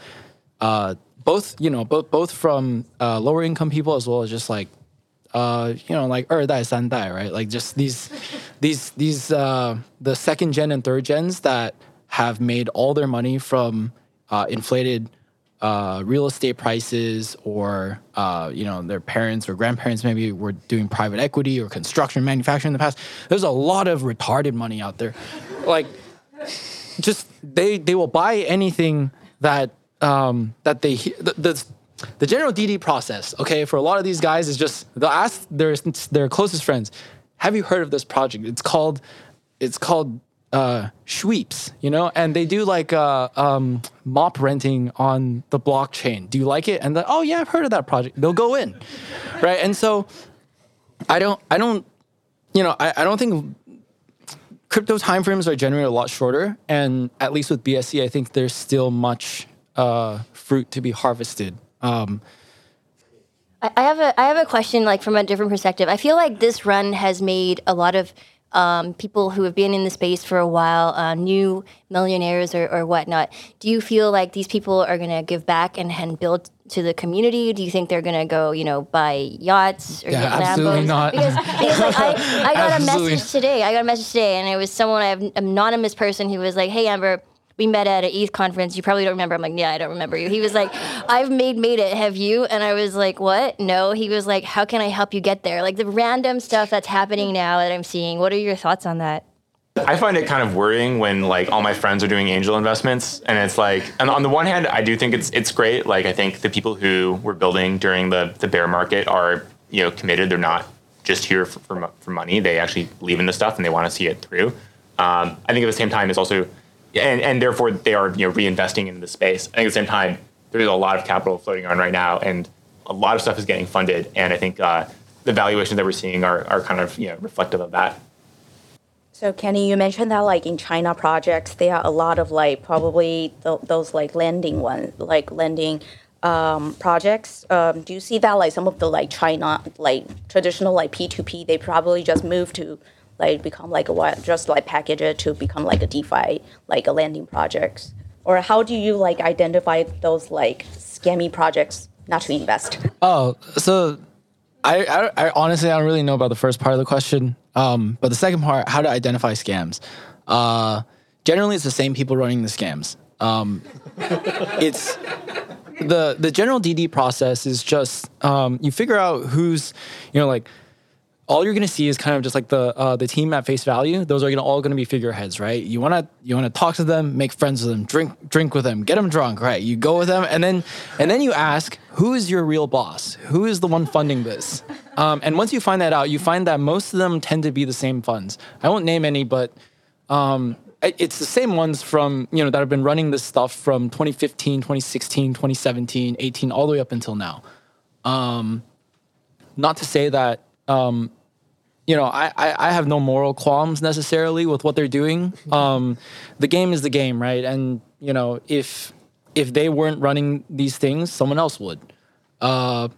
uh, both you know both both from uh, lower income people as well as just like uh, you know like 二代三代 right like just these these these uh, the second gen and third gens that have made all their money from uh, inflated uh, real estate prices or uh, you know their parents or grandparents maybe were doing private equity or construction manufacturing in the past. There's a lot of retarded money out there. Like just they they will buy anything that um, that they the, the, the general DD process okay for a lot of these guys is just they'll ask their their closest friends have you heard of this project? It's called it's called uh, sweeps, you know, and they do like uh, um, mop renting on the blockchain. Do you like it? And the, oh yeah, I've heard of that project. They'll go in, right? And so I don't, I don't, you know, I, I don't think crypto timeframes are generally a lot shorter, and at least with BSC, I think there's still much uh, fruit to be harvested. Um, I have a I have a question like from a different perspective. I feel like this run has made a lot of um, people who have been in the space for a while, uh, new millionaires or, or whatnot. Do you feel like these people are going to give back and, and build to the community? Do you think they're going to go, you know, buy yachts or Yeah, get absolutely Lambos? not. Because, because like, I, I got a message today. I got a message today, and it was someone, an anonymous person who was like, "Hey, Amber." We met at an ETH conference. You probably don't remember. I'm like, yeah, I don't remember you. He was like, I've made made it. Have you? And I was like, what? No. He was like, how can I help you get there? Like the random stuff that's happening now that I'm seeing. What are your thoughts on that? I find it kind of worrying when like all my friends are doing angel investments, and it's like, and on the one hand, I do think it's it's great. Like I think the people who were building during the the bear market are you know committed. They're not just here for for, for money. They actually believe in the stuff and they want to see it through. Um, I think at the same time, it's also, and and therefore they are you know reinvesting in the space. I think at the same time, there's a lot of capital floating on right now, and a lot of stuff is getting funded. And I think uh, the valuations that we're seeing are are kind of you know reflective of that. So Kenny, you mentioned that like in China projects, there are a lot of like probably th- those like lending one, like lending um, projects. Um, do you see that like some of the like China like traditional like P two P, they probably just move to like become like a just like package it to become like a DeFi like a landing projects, or how do you like identify those like scammy projects not to invest? Oh, so I, I, I honestly I don't really know about the first part of the question. Um, but the second part, how to identify scams. Uh, generally, it's the same people running the scams. Um, it's the the general DD process is just um, you figure out who's you know like all you're gonna see is kind of just like the uh, the team at face value. Those are gonna all gonna be figureheads, right? You wanna you wanna talk to them, make friends with them, drink drink with them, get them drunk, right? You go with them, and then and then you ask, who is your real boss? Who is the one funding this? Um, and once you find that out, you find that most of them tend to be the same funds. I won't name any, but um, it's the same ones from you know that have been running this stuff from 2015, 2016, 2017, 18, all the way up until now. Um, not to say that um, you know I, I I have no moral qualms necessarily with what they're doing. Um, the game is the game, right? And you know if if they weren't running these things, someone else would. Uh,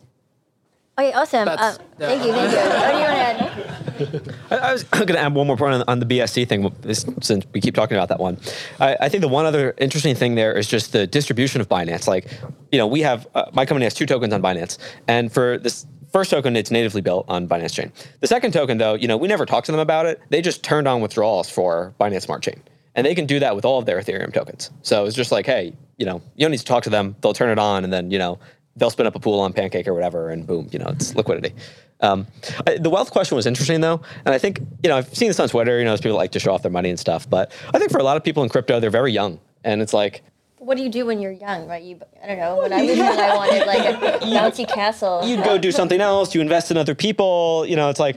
Okay, awesome. Uh, thank you, thank you. What do you want to add? I, I was going to add one more point on, on the BSC thing, since we keep talking about that one. I, I think the one other interesting thing there is just the distribution of Binance. Like, you know, we have uh, my company has two tokens on Binance, and for this first token, it's natively built on Binance Chain. The second token, though, you know, we never talked to them about it. They just turned on withdrawals for Binance Smart Chain, and they can do that with all of their Ethereum tokens. So it's just like, hey, you know, you don't need to talk to them. They'll turn it on, and then you know they'll spin up a pool on Pancake or whatever, and boom, you know, it's liquidity. Um, I- the wealth question was interesting though, and I think you know I've seen this on Twitter. You know, as people like to show off their money and stuff, but I think for a lot of people in crypto, they're very young, and it's like What do you do when you're young, right? You, I don't know. When I was young, I wanted like a bouncy castle. you'd go do something else, you invest in other people. You know, it's like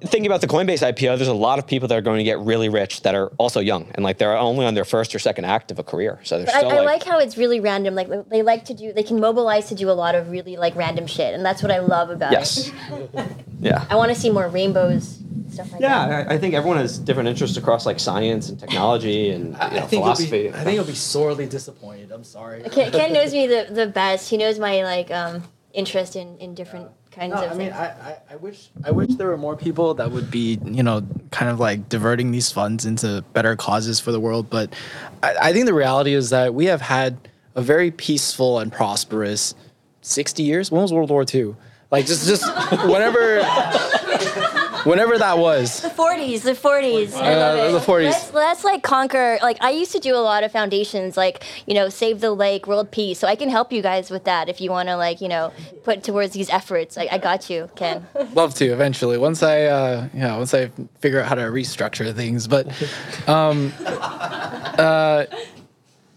thinking about the Coinbase IPO. There's a lot of people that are going to get really rich that are also young, and like they're only on their first or second act of a career, so they're But I, still I like, like how it's really random. Like they like to do, they can mobilize to do a lot of really like random shit, and that's what I love about yes, it. yeah. I want to see more rainbows, stuff like that. Yeah, I I think everyone has different interests across like science and technology and you know, philosophy. I think you'll be sorely disappointed. I'm sorry. Ken, Ken knows me the, the best. He knows my like um interest in, in different kinds No, of I mean. I, I, I wish I wish there were more people that would be, you know, kind of like diverting these funds into better causes for the world. But I, I think the reality is that we have had a very peaceful and prosperous sixty years. When was World War II? Like just just whenever whenever that was. the 40s, the 40s. I love it. the 40s. Let's, let's like conquer. Like I used to do a lot of foundations, like you know, save the lake, world peace. So I can help you guys with that if you want to, like you know, put towards these efforts. I, I got you, Ken. Love to eventually once I uh, yeah once I figure out how to restructure things. But um, uh,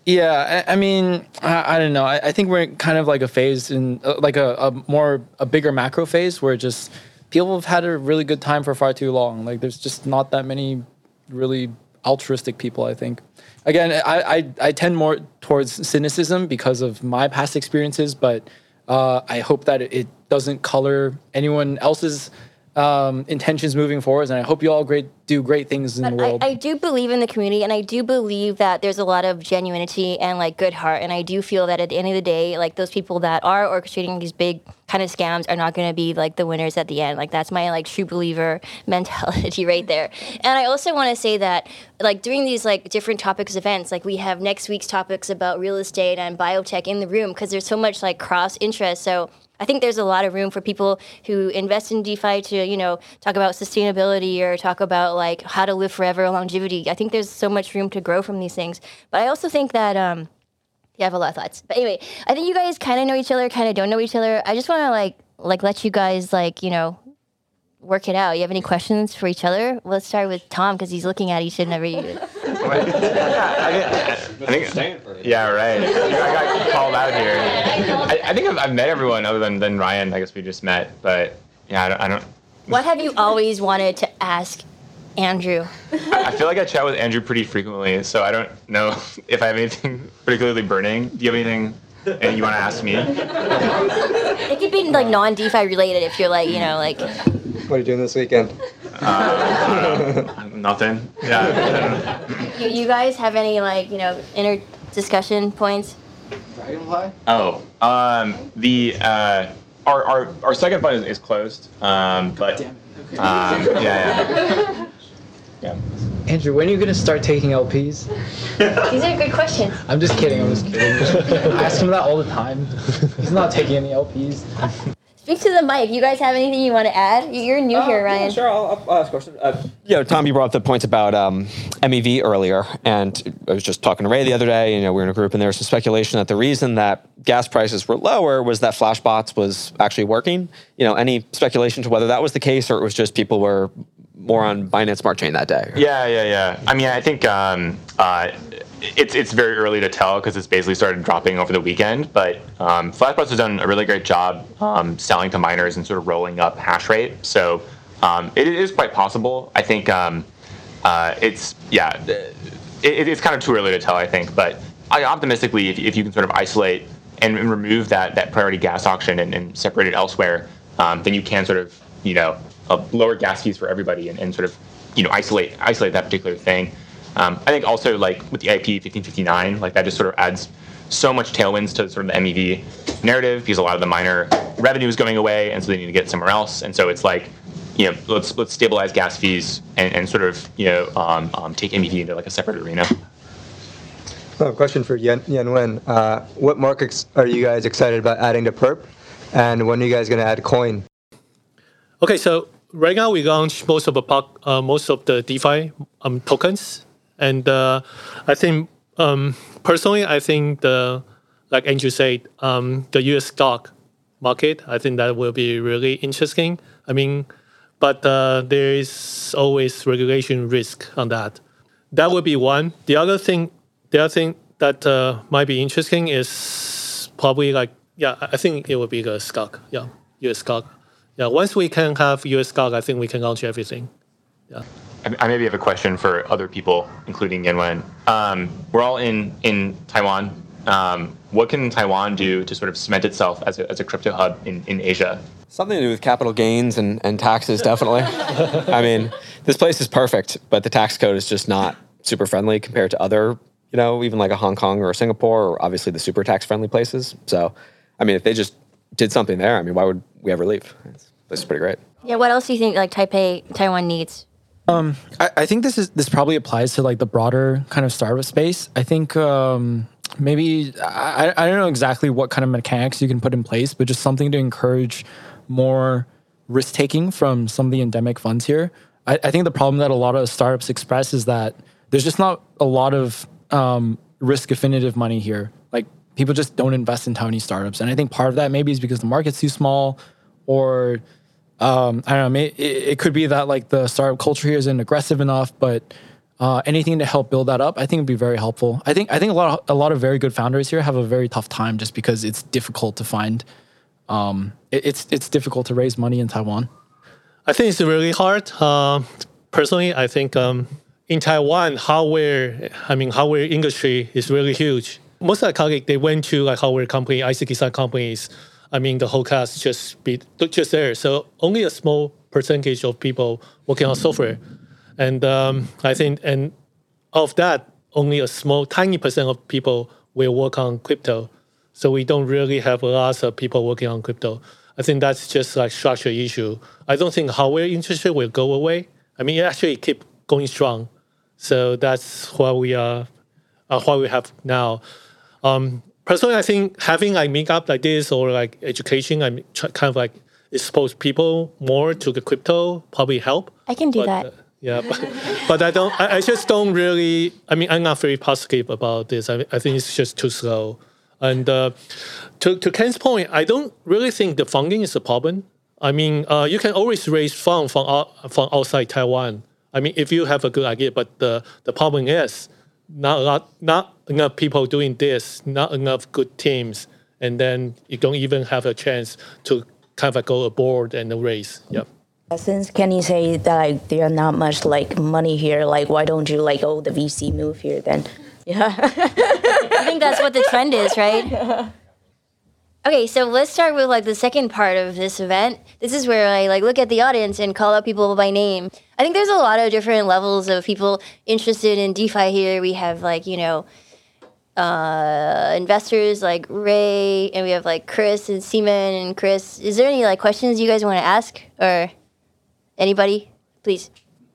yeah, I, I mean I, I don't know. I, I think we're kind of like a phase in uh, like a, a more a bigger macro phase where just people have had a really good time for far too long. Like there's just not that many really altruistic people. I think. Again, I, I, I tend more towards cynicism because of my past experiences, but uh, I hope that it, it doesn't color anyone else's um, intentions moving forward. And I hope you all great do great things in the world. I, I do believe in the community, and I do believe that there's a lot of genuinity and like good heart. And I do feel that at the end of the day, like those people that are orchestrating these big kind of scams are not going to be like the winners at the end. Like that's my like true believer mentality right there. And I also want to say that like during these like different topics events, like we have next week's topics about real estate and biotech in the room because there's so much like cross interest. So I think there's a lot of room for people who invest in DeFi to, you know, talk about sustainability or talk about like how to live forever, longevity. I think there's so much room to grow from these things. But I also think that, um, yeah, I have a lot of thoughts. But anyway, I think you guys kind of know each other, kind of don't know each other. I just want to like, like let you guys like, you know, work it out. You have any questions for each other? Let's start with Tom because he's looking at each and every. I think, yeah, right. I got called out here. I, I think I've, I've, met everyone other than, than Ryan. I guess we just met, but yeah, I don't. I don't what have you always wanted to ask Andrew? I, I feel like I chat with Andrew pretty frequently, so I don't know if I have anything particularly burning. Do you have anything and you want to ask me? It could be like non DeFi related if you're like, you know, like. What are you doing this weekend? Uh, nothing. Yeah. You, you, guys have any like you know inner discussion points? Dragonfly. Oh, um, the uh, our, our our second fund is, is closed. Um, but um, yeah, yeah. yeah. Andrew, when are you going to start taking LPs? These are good questions. I'm just kidding. I'm just kidding. I ask him that all the time. He's not taking any LPs. Speak to the mic. You guys have anything you want to add? You're new uh, here, Ryan. Yeah, sure, I'll, I'll, ask a question. Uh, you know, Tom, you brought up the points about um, MEV earlier, and I was just talking to Ray the other day. You know, we were in a group, and there was some speculation that the reason that gas prices were lower was that Flashbots was actually working. You know, any speculation to whether that was the case, or it was just people were more on Binance Smart Chain that day? Yeah, yeah, yeah. I mean, I think um, uh, it's it's very early to tell because it's basically started dropping over the weekend. But um, has done a really great job um, selling to miners and sort of rolling up hash rate. So um, it is quite possible. I think um, uh, it's yeah, it, it's kind of too early to tell. I think, but I, optimistically, if, if you can sort of isolate and, and remove that that priority gas auction and, and separate it elsewhere, um, then you can sort of you know uh, lower gas fees for everybody and, and sort of you know isolate isolate that particular thing. Um, I think also like with the EIP 1559, like that just sort of adds so much tailwinds to sort of the MEV narrative because a lot of the miner revenue is going away, and so they need to get somewhere else. And so it's like, you know, let's let's stabilize gas fees and, and sort of you know um, um, take MEV into like a separate arena. a question for Yen, Yen Wen. Uh, what markets are you guys excited about adding to Perp, and when are you guys going to add Coin? Okay, so right now we launch most of the uh, most of the DeFi um, tokens and uh, I think um, personally, I think the like Andrew said, um, the U.S. stock market. I think that will be really interesting. I mean, but uh, there is always regulation risk on that. That would be one. The other thing, the other thing that uh, might be interesting is probably like yeah, I think it would be the stock. Yeah, U.S. stock. Yeah, once we can have U.S. stock, I think we can launch everything. Yeah. I maybe have a question for other people, including Yenwen. Um, we're all in in Taiwan. Um, what can Taiwan do to sort of cement itself as a, as a crypto hub in, in Asia? Something to do with capital gains and, and taxes, definitely. I mean, this place is perfect, but the tax code is just not super friendly compared to other, you know, even like a Hong Kong or a Singapore or obviously the super tax friendly places. So, I mean, if they just did something there, I mean, why would we ever leave? This is pretty great. Yeah. What else do you think like Taipei, Taiwan needs? Um, I, I, think this is this probably applies to like the broader kind of startup space. I think um, maybe I, I don't know exactly what kind of mechanics you can put in place, but just something to encourage more risk taking from some of the endemic funds here. I, I, think the problem that a lot of startups express is that there's just not a lot of um, risk affinitive money here. Like people just don't invest in tiny startups, and I think part of that maybe is because the market's too small, or um, I don't know. It, it, could be that like the startup culture here isn't aggressive enough, but uh, anything to help build that up, I think would be very helpful. I think I think a lot of, a lot of very good founders here have a very tough time just because it's difficult to find. Um, it, it's it's difficult to raise money in Taiwan. I think it's really hard. Uh, personally, I think um, in Taiwan, hardware, I mean, hardware industry is really huge. Most of the colleagues, they went to like hardware company, IC design companies, I mean, the whole cast just be just there. So only a small percentage of people working on software. and um, I think and of that, only a small, tiny percent of people will work on crypto. So we don't really have lots of people working on crypto. I think that's just like structural issue. I don't think hardware rate will go away. I mean, it actually keep going strong. So that's what we are, uh, what we have now. Um, personally, I think having like meetup like this or like education, I'm kind of like expose people more to the crypto probably help. I can do But, that. uh, yeah, but, but I don't. I, I just don't really. I mean, I'm not very positive about this. I, I think it's just too slow. And uh, to to Ken's point, I don't really think the funding is a problem. I mean, uh, you can always raise funds from out, from outside Taiwan. I mean, if you have a good idea, but the the problem is not a lot, not enough people doing this, not enough good teams, and then you don't even have a chance to kind of go aboard and race. Yep. Since Kenny say that like, there are not much like money here, like why don't you like oh the VC move here then? Yeah. I think that's what the trend is, right? Okay, so let's start with like the second part of this event. This is where I like look at the audience and call out people by name. I think there's a lot of different levels of people interested in DeFi here. We have like, you know, uh, investors like Ray, and we have like Chris and Seaman and Chris. Is there any like questions you guys want to ask or anybody? Please.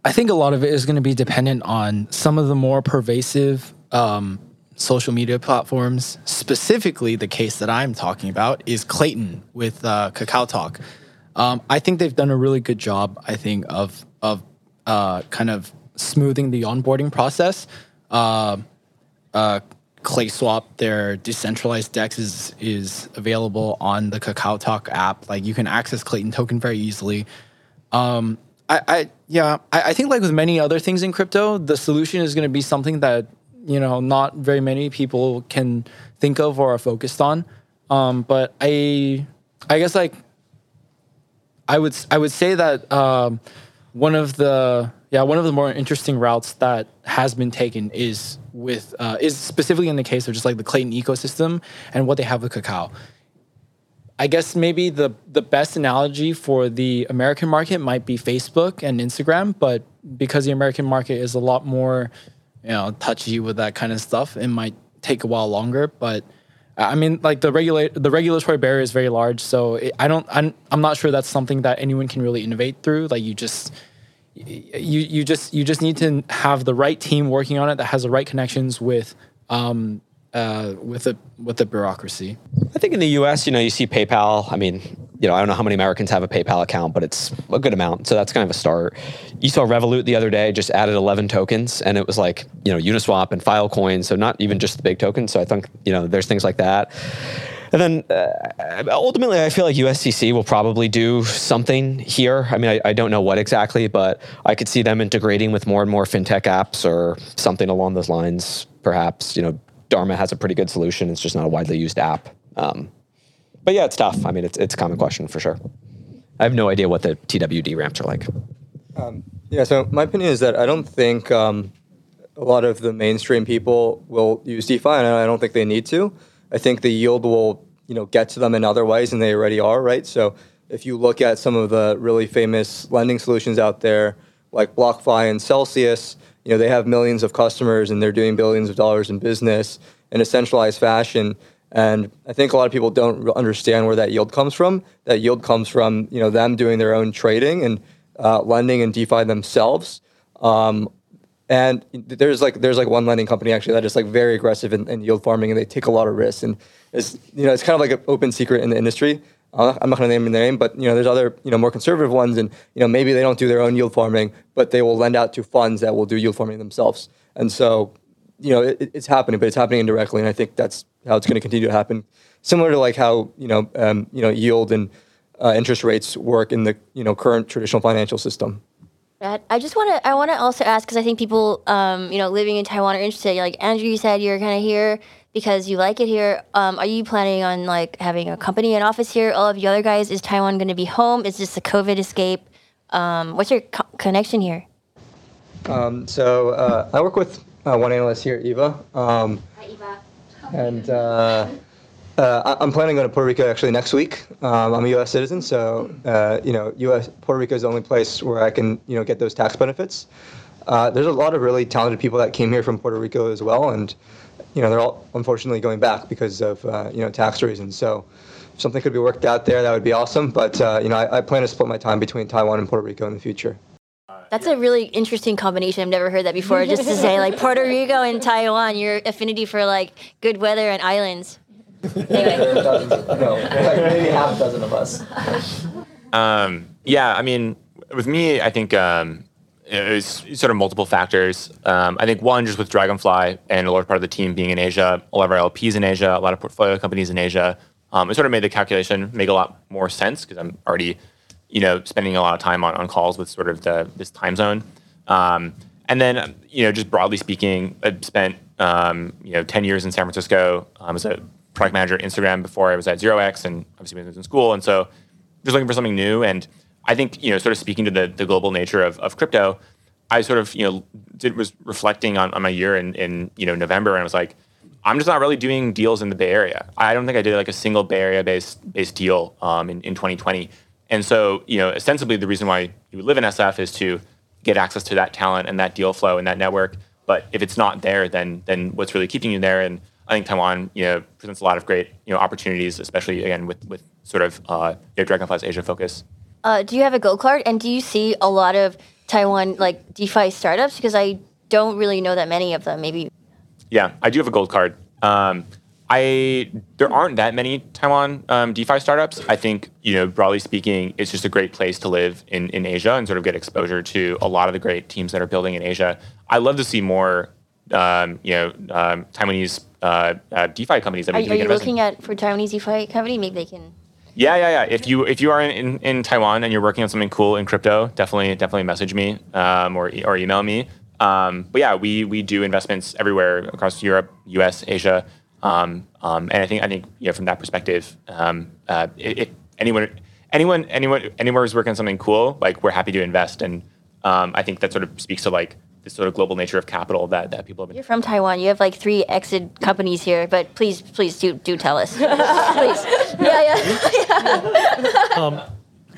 I think a lot of it is going to be dependent on some of the more pervasive um, social media platforms. Specifically, the case that I'm talking about is Klaytn with uh, Kakao Talk. Um, I think they've done a really good job. I think of of uh, kind of smoothing the onboarding process. Uh, uh, KlaySwap, their decentralized DEX is is available on the Kakao Talk app. Like you can access Klaytn token very easily. Um, I, I yeah, I, I think like with many other things in crypto, the solution is going to be something that you know not very many people can think of or are focused on. Um, but I, I guess like I would I would say that um, one of the yeah one of the more interesting routes that has been taken is with uh, is specifically in the case of just like the Klaytn ecosystem and what they have with Kakao. I guess maybe the the best analogy for the American market might be Facebook and Instagram, but because the American market is a lot more, you know, touchy with that kind of stuff, it might take a while longer. But I mean, like the regulate the regulatory barrier is very large, so it, I don't I'm I'm not sure that's something that anyone can really innovate through. Like you just you you just you just need to have the right team working on it that has the right connections with um uh with the with the bureaucracy. I think in the US, you know, you see PayPal. I mean, you know, I don't know how many Americans have a PayPal account, but it's a good amount. So that's kind of a start. You saw Revolut the other day just added 11 tokens and it was like, you know, Uniswap and Filecoin. So not even just the big tokens. So I think, you know, there's things like that. And then uh, ultimately, I feel like USDC will probably do something here. I mean, I, I don't know what exactly, but I could see them integrating with more and more fintech apps or something along those lines, perhaps. You know, Dharma has a pretty good solution. It's just not a widely used app. Um, but yeah, it's tough. I mean, it's, it's a common question for sure. I have no idea what the TWD ramps are like. Yeah, so my opinion is that I don't think um, a lot of the mainstream people will use DeFi, and I don't think they need to. I think the yield will, you know, get to them in other ways, and they already are, right? So if you look at some of the really famous lending solutions out there, like BlockFi and Celsius, you know, they have millions of customers, and they're doing billions of dollars in business in a centralized fashion. And I think a lot of people don't understand where that yield comes from. That yield comes from, you know, them doing their own trading and uh, lending and DeFi themselves. Um, and there's like there's like one lending company actually that is like very aggressive in, in yield farming, and they take a lot of risks. And it's you know it's kind of like an open secret in the industry. Uh, I'm not going to name the name, but you know there's other you know more conservative ones, and you know maybe they don't do their own yield farming, but they will lend out to funds that will do yield farming themselves. And so you know it, it's happening, but it's happening indirectly, and I think that's how it's going to continue to happen. Similar to like how you know um, you know yield and uh, interest rates work in the you know current traditional financial system. Brad, I just want to. I want to also ask because I think people, um, you know, living in Taiwan are interested. Like Andrew, you said you're kind of here because you like it here. Um, are you planning on like having a company and office here? All of you other guys, is Taiwan going to be home? Is this a COVID escape? Um, what's your co- connection here? Um, so uh, I work with uh, one analyst here, Eva. Um, and uh, uh, I'm planning on going to Puerto Rico actually next week. Um, I'm a U.S. citizen, so uh, you know, U.S. Puerto Rico is the only place where I can you know get those tax benefits. uh, there's a lot of really talented people that came here from Puerto Rico as well, and you know they're all unfortunately going back because of uh, you know tax reasons. So if something could be worked out there, that would be awesome. But uh, you know I, I plan to split my time between Taiwan and Puerto Rico in the future. That's a really interesting combination. I've never heard that before. Just to say, like Puerto Rico and Taiwan, your affinity for like good weather and islands. Anyway. maybe half a dozen of us. Um, yeah, I mean, with me, I think um, it was sort of multiple factors. Um, I think one, just with Dragonfly and a large part of the team being in Asia, a lot of our LPs in Asia, a lot of portfolio companies in Asia, um, it sort of made the calculation make a lot more sense because I'm already, you know, spending a lot of time on, on calls with sort of the this time zone. Um, and then, you know, just broadly speaking, I spent um, you know 10 years in San Francisco um, as a product manager at Instagram before I was at 0x, and obviously I was in school, and so just looking for something new. And I think you know, sort of speaking to the the global nature of, of crypto, I sort of you know did was reflecting on, on my year in in you know November, and I was like, I'm just not really doing deals in the Bay Area. I don't think I did like a single Bay Area based based deal um, in in 2020. And so you know, ostensibly the reason why you live in SF is to get access to that talent and that deal flow and that network. But if it's not there, then then what's really keeping you there? And I think Taiwan, you know, presents a lot of great you know opportunities, especially again with with sort of uh, you know, Dragonfly's Asia focus. Uh, do you have a gold card? And do you see a lot of Taiwan like DeFi startups? Because I don't really know that many of them. Maybe. Yeah, I do have a gold card. Um, I there aren't that many Taiwan um, DeFi startups. I think you know broadly speaking, it's just a great place to live in in Asia and sort of get exposure to a lot of the great teams that are building in Asia. I love to see more um, you know um, Taiwanese uh, uh, DeFi companies that Are, are you looking at for Taiwanese DeFi company? Maybe they can. Yeah, yeah, yeah. If you if you are in, in, in Taiwan and you're working on something cool in crypto, definitely definitely message me um, or or email me. Um, but yeah, we we do investments everywhere across Europe, U.S., Asia, um, um, and I think I think you know from that perspective, um, uh, if, anyone anyone anyone anywhere who's working on something cool, like we're happy to invest, and um, I think that sort of speaks to like this sort of global nature of capital that that people have been. You're from Taiwan. You have like three exit companies here, but please, please do do tell us. please. Yeah, yeah.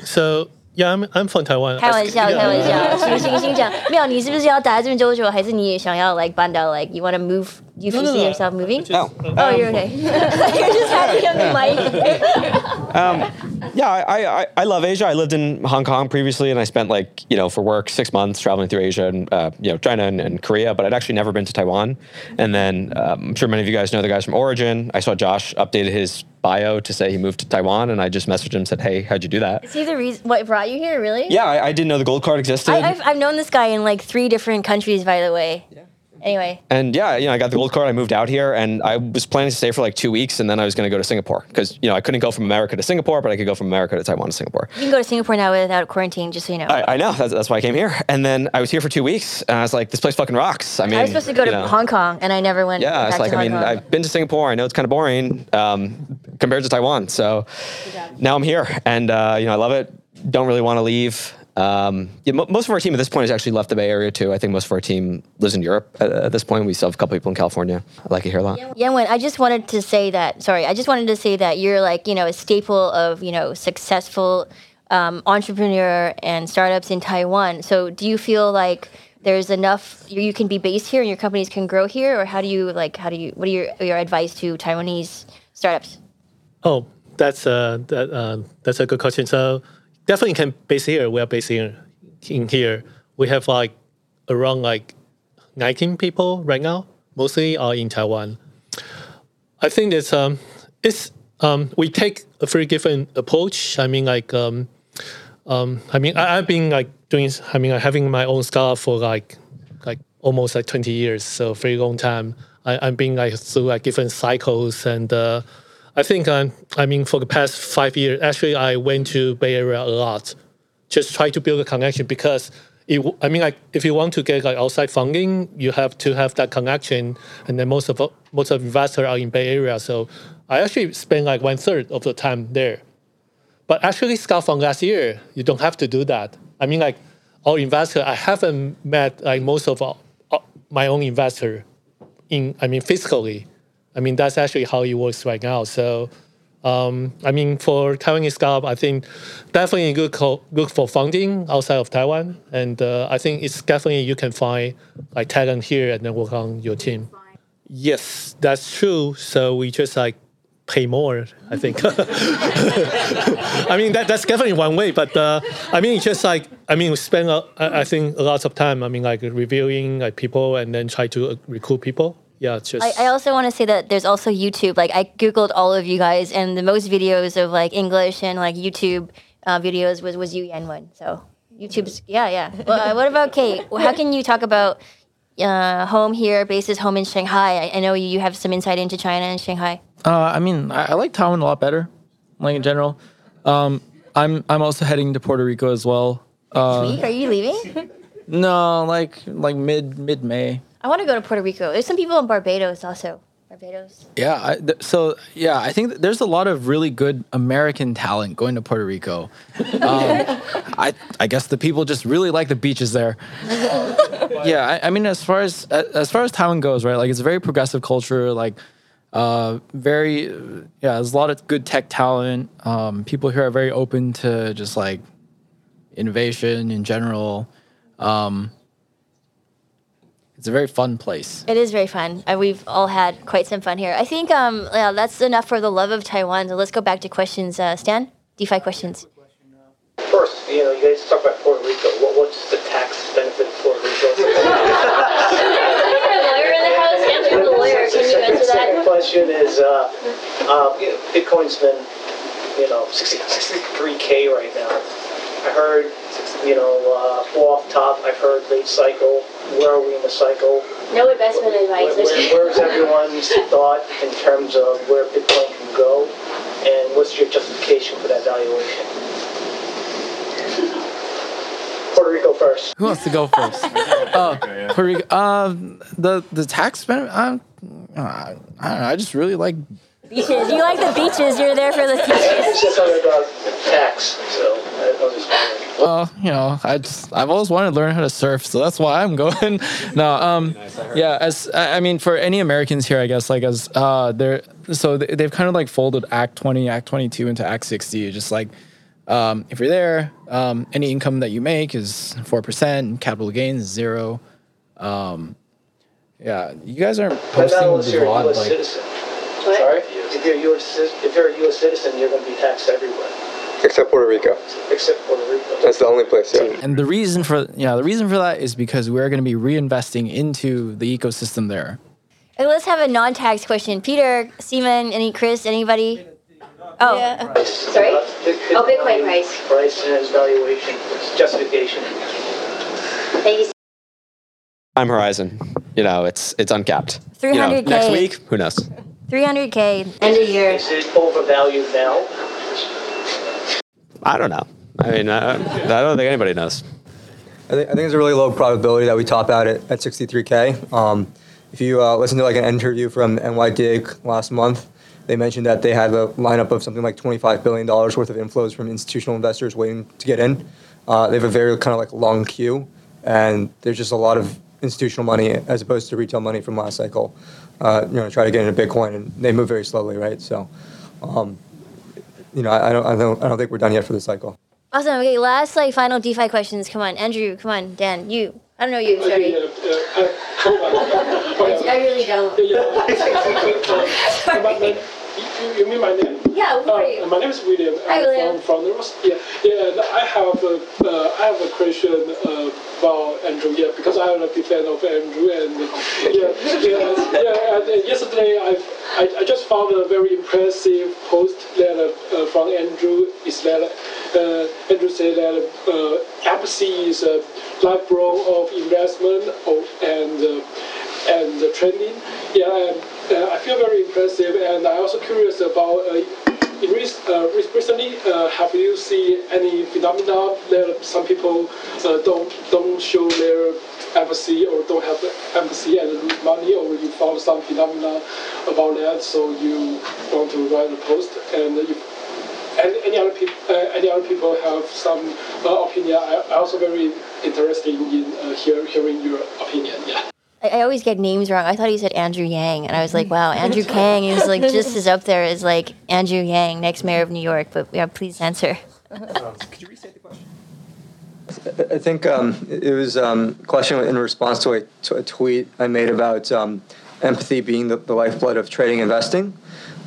So yeah, I'm I'm from Taiwan. 开玩笑， Yeah. 开玩笑，行行行讲，没有，你是不是要待在这边久久，还是你也想要 like 搬到 like you want to move? do you No, no, see no. yourself moving? Just, No. uh, Oh, you're okay. you're just happy on the mic. Yeah, I, I, I love Asia. I lived in Hong Kong previously, and I spent like you know for work six months traveling through Asia and uh, you know China and, and Korea. But I'd actually never been to Taiwan. And then um, I'm sure many of you guys know the guys from Origin. I saw Josh updated his bio to say he moved to Taiwan, and I just messaged him and said, "Hey, how'd you do that?" Is he the reason what brought you here? Really? Yeah, I, I didn't know the gold card existed. I, I've I've known this guy in like three different countries, by the way. Yeah. Anyway, and yeah, you know, I got the gold card. I moved out here, and I was planning to stay for like two weeks, and then I was going to go to Singapore because you know I couldn't go from America to Singapore, but I could go from America to Taiwan to Singapore. you can go to Singapore now without quarantine, just so you know. I, I know that's, that's why I came here, and then I was here for two weeks, and I was like, this place fucking rocks. I mean, I was supposed to go to know. Hong Kong, and I never went. Yeah, it's like I mean, Kong. I've been to Singapore. I know it's kind of boring um, compared to Taiwan. So now I'm here, and uh, you know I love it. Don't really want to leave. Um, yeah, mo- most of our team at this point has actually left the Bay Area too. I think most of our team lives in Europe at, at this point. We still have a couple people in California. I like it here a lot. Yenwen, I just wanted to say that. Sorry, I just wanted to say that you're like you know a staple of you know successful um, entrepreneur and startups in Taiwan. So do you feel like there's enough you you can be based here and your companies can grow here, or how do you like how do you what are your your advice to Taiwanese startups? Oh, that's a that, uh, that's a good question. So definitely can base here. We are based here in here. We have like around like 19 people right now. Mostly are in Taiwan. I think it's um it's um we take a very different approach. I mean like um um I mean I, I've been like doing I mean like having my own startup for like like almost like 20 years, so very long time. I, I've been like through like different cycles and uh, I think um, I mean for the past five years, actually I went to Bay Area a lot, just try to build a connection because it, I mean like if you want to get like outside funding, you have to have that connection, and then most of most of investors are in Bay Area, so I actually spend like one third of the time there. But actually, Scout from last year, you don't have to do that. I mean, like all investor, I haven't met like most of our, uh, my own investor in, I mean, physically. I mean, that's actually how it works right now. So Um, I mean, for Taiwanese startup, I think definitely good co- good for funding outside of Taiwan, and uh, I think it's definitely you can find like talent here and then work on your team. Yes, that's true. So we just like pay more. I think. I mean that that's definitely one way, but uh, I mean just like I mean we spend a, I I think a lot of time. I mean like reviewing like people and then try to uh, recruit people. Yeah, it's just. I, I also want to say that there's also YouTube. Like I googled all of you guys, and the most videos of like English and like YouTube uh, videos was was you Yan So YouTube's yeah yeah. Well, uh, what about Kate? Well, How can you talk about uh, home here, bases home in Shanghai? I, I know you, you have some insight into China and Shanghai. Uh, I mean, I, I like Taiwan a lot better, like in general. Um, I'm I'm also heading to Puerto Rico as well. Uh, Week? Are you leaving? no, like like mid mid May. I want to go to Puerto Rico. There's some people in Barbados also. Barbados. Yeah. I, th- so yeah, I think that there's a lot of really good American talent going to Puerto Rico. Um, I I guess the people just really like the beaches there. yeah. I, I mean, as far as as far as Taiwan goes, right? Like it's a very progressive culture. Like uh, very yeah. There's a lot of good tech talent. Um, people here are very open to just like innovation in general. Um, it's a very fun place. It is very fun. and we've all had quite some fun here. I think um, yeah, that's enough for the love of Taiwan. So let's go back to questions. Uh, Stan, DeFi questions. First, you know, you guys talk about Puerto Rico. What, what's the tax benefit of Puerto Rico? lawyer in the house. Answer the lawyer. Can you answer Second that? question is, uh, uh, Bitcoin's been, you know, 60, 63k right now. I heard, you know, uh, off top, I've heard late cycle. Where are we in the cycle? No investment advice. Where, where, where's everyone's thought in terms of where Bitcoin can go? And what's your justification for that valuation? Puerto Rico first. Who wants to go first? Oh, Puerto Rico. Um, the the tax benefit. Um, uh, I don't know. I just really like. beaches. You like the beaches. You're there for the beaches. It's just something about tax, so I I was just wondering. Well, you know, I just I've always wanted to learn how to surf, so that's why I'm going. no, um, yeah. As I I mean, for any Americans here, I guess like as uh, they're so they- they've kind of like folded Act 20, Act 22 into Act 60. Just like um, if you're there, um, any income that you make is four percent, capital gains is zero. Um, yeah, you guys aren't But posting the you're a broad like. citizen. Sorry? If you're a if you're a U.S. citizen, you're going to be taxed everywhere, Except Puerto Rico. except Puerto Rico. That's the only place. Yeah. And the reason for yeah, the reason for that is because we're going to be reinvesting into the ecosystem there. And let's have a non-tax question. Peter, Simon, any Chris, anybody? Oh, sorry. Uh, Bit- Oh, Bitcoin price. Price and its valuation, justification. Thank you. Time horizon, you know, it's it's uncapped. You know, 300K. next week, who knows? 300k end of year. Is it overvalued now? I don't know. I mean, I, I don't think anybody knows. I think, I think it's a really low probability that we top out at, at 63K. Um, if you uh, listen to like an interview from NYDIG last month, they mentioned that they have a lineup of something like $25 billion worth of inflows from institutional investors waiting to get in. Uh, they have a very kind of like long queue, and there's just a lot of institutional money as opposed to retail money from last cycle. Uh, you know, try to get into Bitcoin, and they move very slowly, right? So, um, you know, I, I don't, I don't, I don't think we're done yet for the cycle. Awesome. Okay, last like final DeFi questions. Come on, Andrew. Come on, Dan. You. I don't know you. Sorry. I really don't. Sorry. You, you mean my name? Yeah. Who are you? Uh, my name is William. Hi, I'm William. From, from the Ross- yeah, yeah. And I have a, uh, I have a question uh, about Andrew. Yeah, because I am a big fan of Andrew. And yeah, yeah, yeah. And, uh, yesterday I, I I just found a very impressive post that uh, from Andrew is that uh, Andrew said that uh, AppC is a lifelong of investment of, and. Uh, and the trending. Yeah, and uh, I feel very impressive, and I'm also curious about. Uh, uh, recently, uh, have you seen any phenomena that some people don't don't show their empathy or don't have empathy and money, or you found some phenomena about that, so you want to write a post, and and any other people, uh, any other people have some uh, opinion. I, I also very interested in uh, hear, hearing your opinion. Yeah. I, I always get names wrong. I thought he said Andrew Yang, and I was like, wow, Andrew Kang is like just as up there as like Andrew Yang, next mayor of New York. But yeah, please answer. Could you restate the question? I think um, it was um, a question in response to a, to a tweet I made about um, empathy being the, the, lifeblood of trading investing.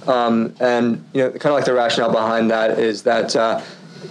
Um, and you know, kind of like the rationale behind that is that uh,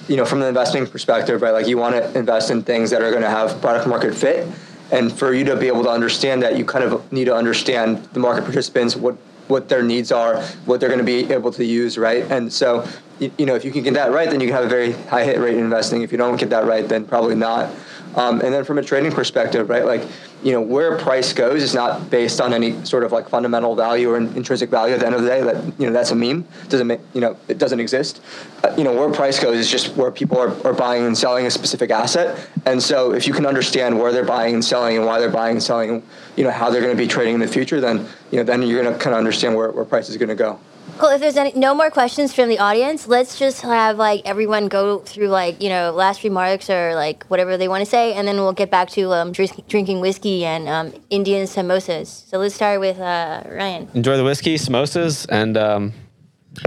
you know, from the investing perspective, right? Like you want to invest in things that are going to have product market fit, and for you to be able to understand that, you kind of need to understand the market participants, what what their needs are, what they're going to be able to use, right? And so, you, you know, if you can get that right, then you can have a very high hit rate in investing. If you don't get that right, then probably not. Um, and then from a trading perspective, right, like you know where price goes is not based on any sort of like fundamental value or intrinsic value. At the end of the day, that you know that's a meme. Doesn't make, you know it doesn't exist. Uh, you know where price goes is just where people are, are buying and selling a specific asset. And so if you can understand where they're buying and selling and why they're buying and selling, you know how they're going to be trading in the future, then you know then you're going to kind of understand where, where price is going to go. Cool. If there's any, no more questions from the audience, let's just have like everyone go through like you know last remarks or like whatever they want to say, and then we'll get back to um, drink, drinking whiskey and um, Indian samosas. So let's start with uh, Ryan. Enjoy the whiskey, samosas, and um,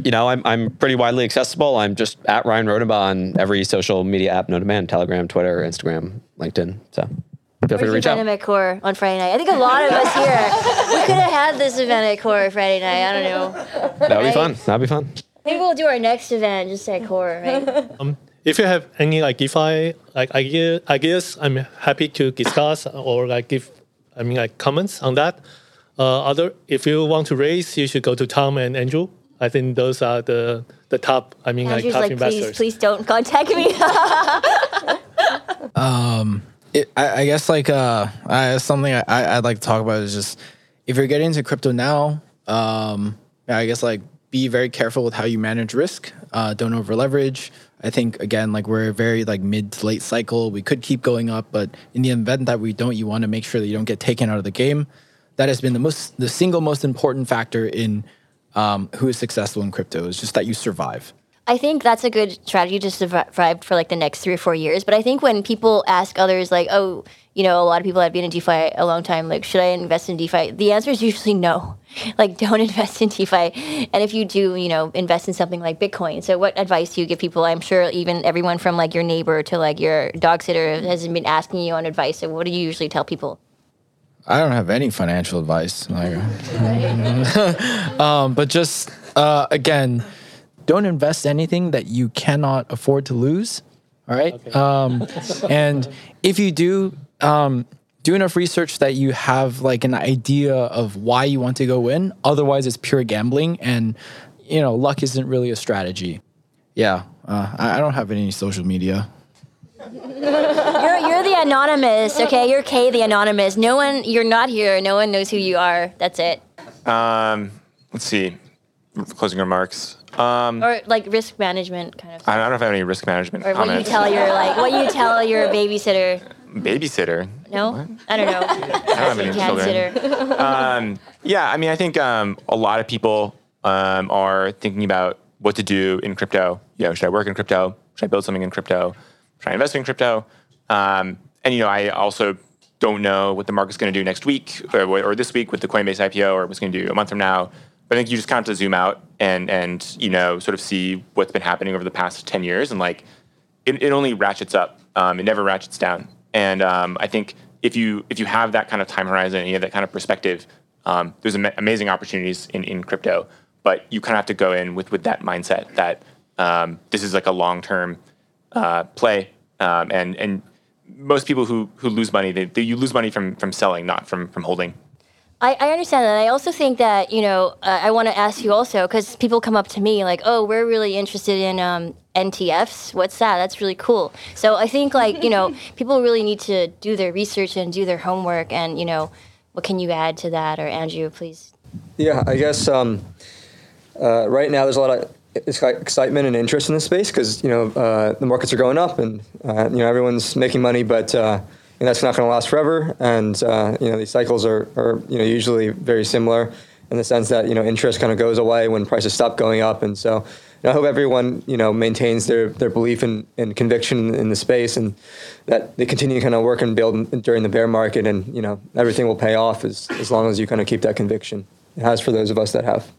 you know I'm I'm pretty widely accessible. I'm just at Ryan Rodenbaugh on every social media app, no demand, Telegram, Twitter, Instagram, LinkedIn. So. Feel free to reach out. at Core on Friday night. I think a lot of us here, we could have had this event at Core Friday night. I don't know. That would be fun. That would be fun. Maybe we'll do our next event just at Core, right? Um, if you have any like DeFi like idea, ideas, I'm happy to discuss or like give, I mean like comments on that. Uh, other, if you want to raise, you should go to Tom and Andrew. I think those are the the top. I mean, Andrew's like top like, investors. please, please don't contact me. um, it, I, I, guess like uh, I, something I, I'd like to talk about is just if you're getting into crypto now, um, I guess like be very careful with how you manage risk. Uh, don't over leverage. I think again, like we're very like mid to late cycle. We could keep going up, but in the event that we don't, you want to make sure that you don't get taken out of the game. That has been the most, the single most important factor in um, who is successful in crypto is just that you survive. I think that's a good strategy to survive for like the next three or four years. But I think when people ask others, like, oh, you know, a lot of people have been in DeFi a long time, like, should I invest in DeFi? The answer is usually no. Like, don't invest in DeFi. And if you do, you know, invest in something like Bitcoin. So, what advice do you give people? I'm sure even everyone from like your neighbor to like your dog sitter has been asking you on advice. So, what do you usually tell people? I don't have any financial advice. Um, but just uh, again, don't invest anything that you cannot afford to lose. All right. Okay. Um, and if you do, um, do enough research that you have like an idea of why you want to go in. Otherwise, it's pure gambling, and you know, luck isn't really a strategy. Yeah, uh, I, I don't have any social media. you're, you're the anonymous, okay? You're K the anonymous. No one, you're not here. No one knows who you are. That's it. Um, let's see. Closing remarks. Um, or like risk management kind of. I don't know if I have any risk management. Or comments. what you tell your like what you tell your babysitter. Babysitter. No, what? I don't know. I don't have any children. um, yeah, I mean, I think um, a lot of people um, are thinking about what to do in crypto. You know, should I work in crypto? Should I build something in crypto? Should I invest in crypto? Um, and you know, I also don't know what the market's going to do next week or, or this week with the Coinbase IPO, or what's going to do a month from now. But I think you just kind of have to zoom out and and you know sort of see what's been happening over the past ten years, and like it, it only ratchets up. Um, it never ratchets down. And um, I think if you if you have that kind of time horizon and you have that kind of perspective, um, there's am- amazing opportunities in, in crypto. But you kind of have to go in with with that mindset that um, this is like a long term uh, play, um, and and most people who who lose money, they, they, you lose money from from selling, not from from holding. I, I understand that. I also think that, you know, uh, I want to ask you also, because people come up to me like, oh, we're really interested in um, NTFs. What's that? That's really cool. So I think, like, you know, people really need to do their research and do their homework. And, you know, what can you add to that? Or Andrew, please. Yeah, I guess um, uh, right now there's a lot of excitement and interest in this space because, you know, uh, the markets are going up and, uh, you know, everyone's making money, but uh, and that's not going to last forever. And uh, you know these cycles are, are you know usually very similar. in the sense that you know interest kind of goes away when prices stop going up, and so I hope everyone you know maintains their their belief and, and conviction in the space, and that they continue to kind of work and build during the bear market, and you know everything will pay off as as long as you kind of keep that conviction. It has for those of us that have.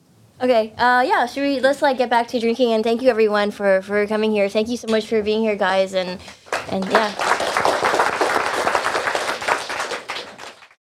Okay. Uh, yeah. Should we? Let's like get back to drinking. And thank you everyone for for coming here. Thank you so much for being here, guys. And and yeah.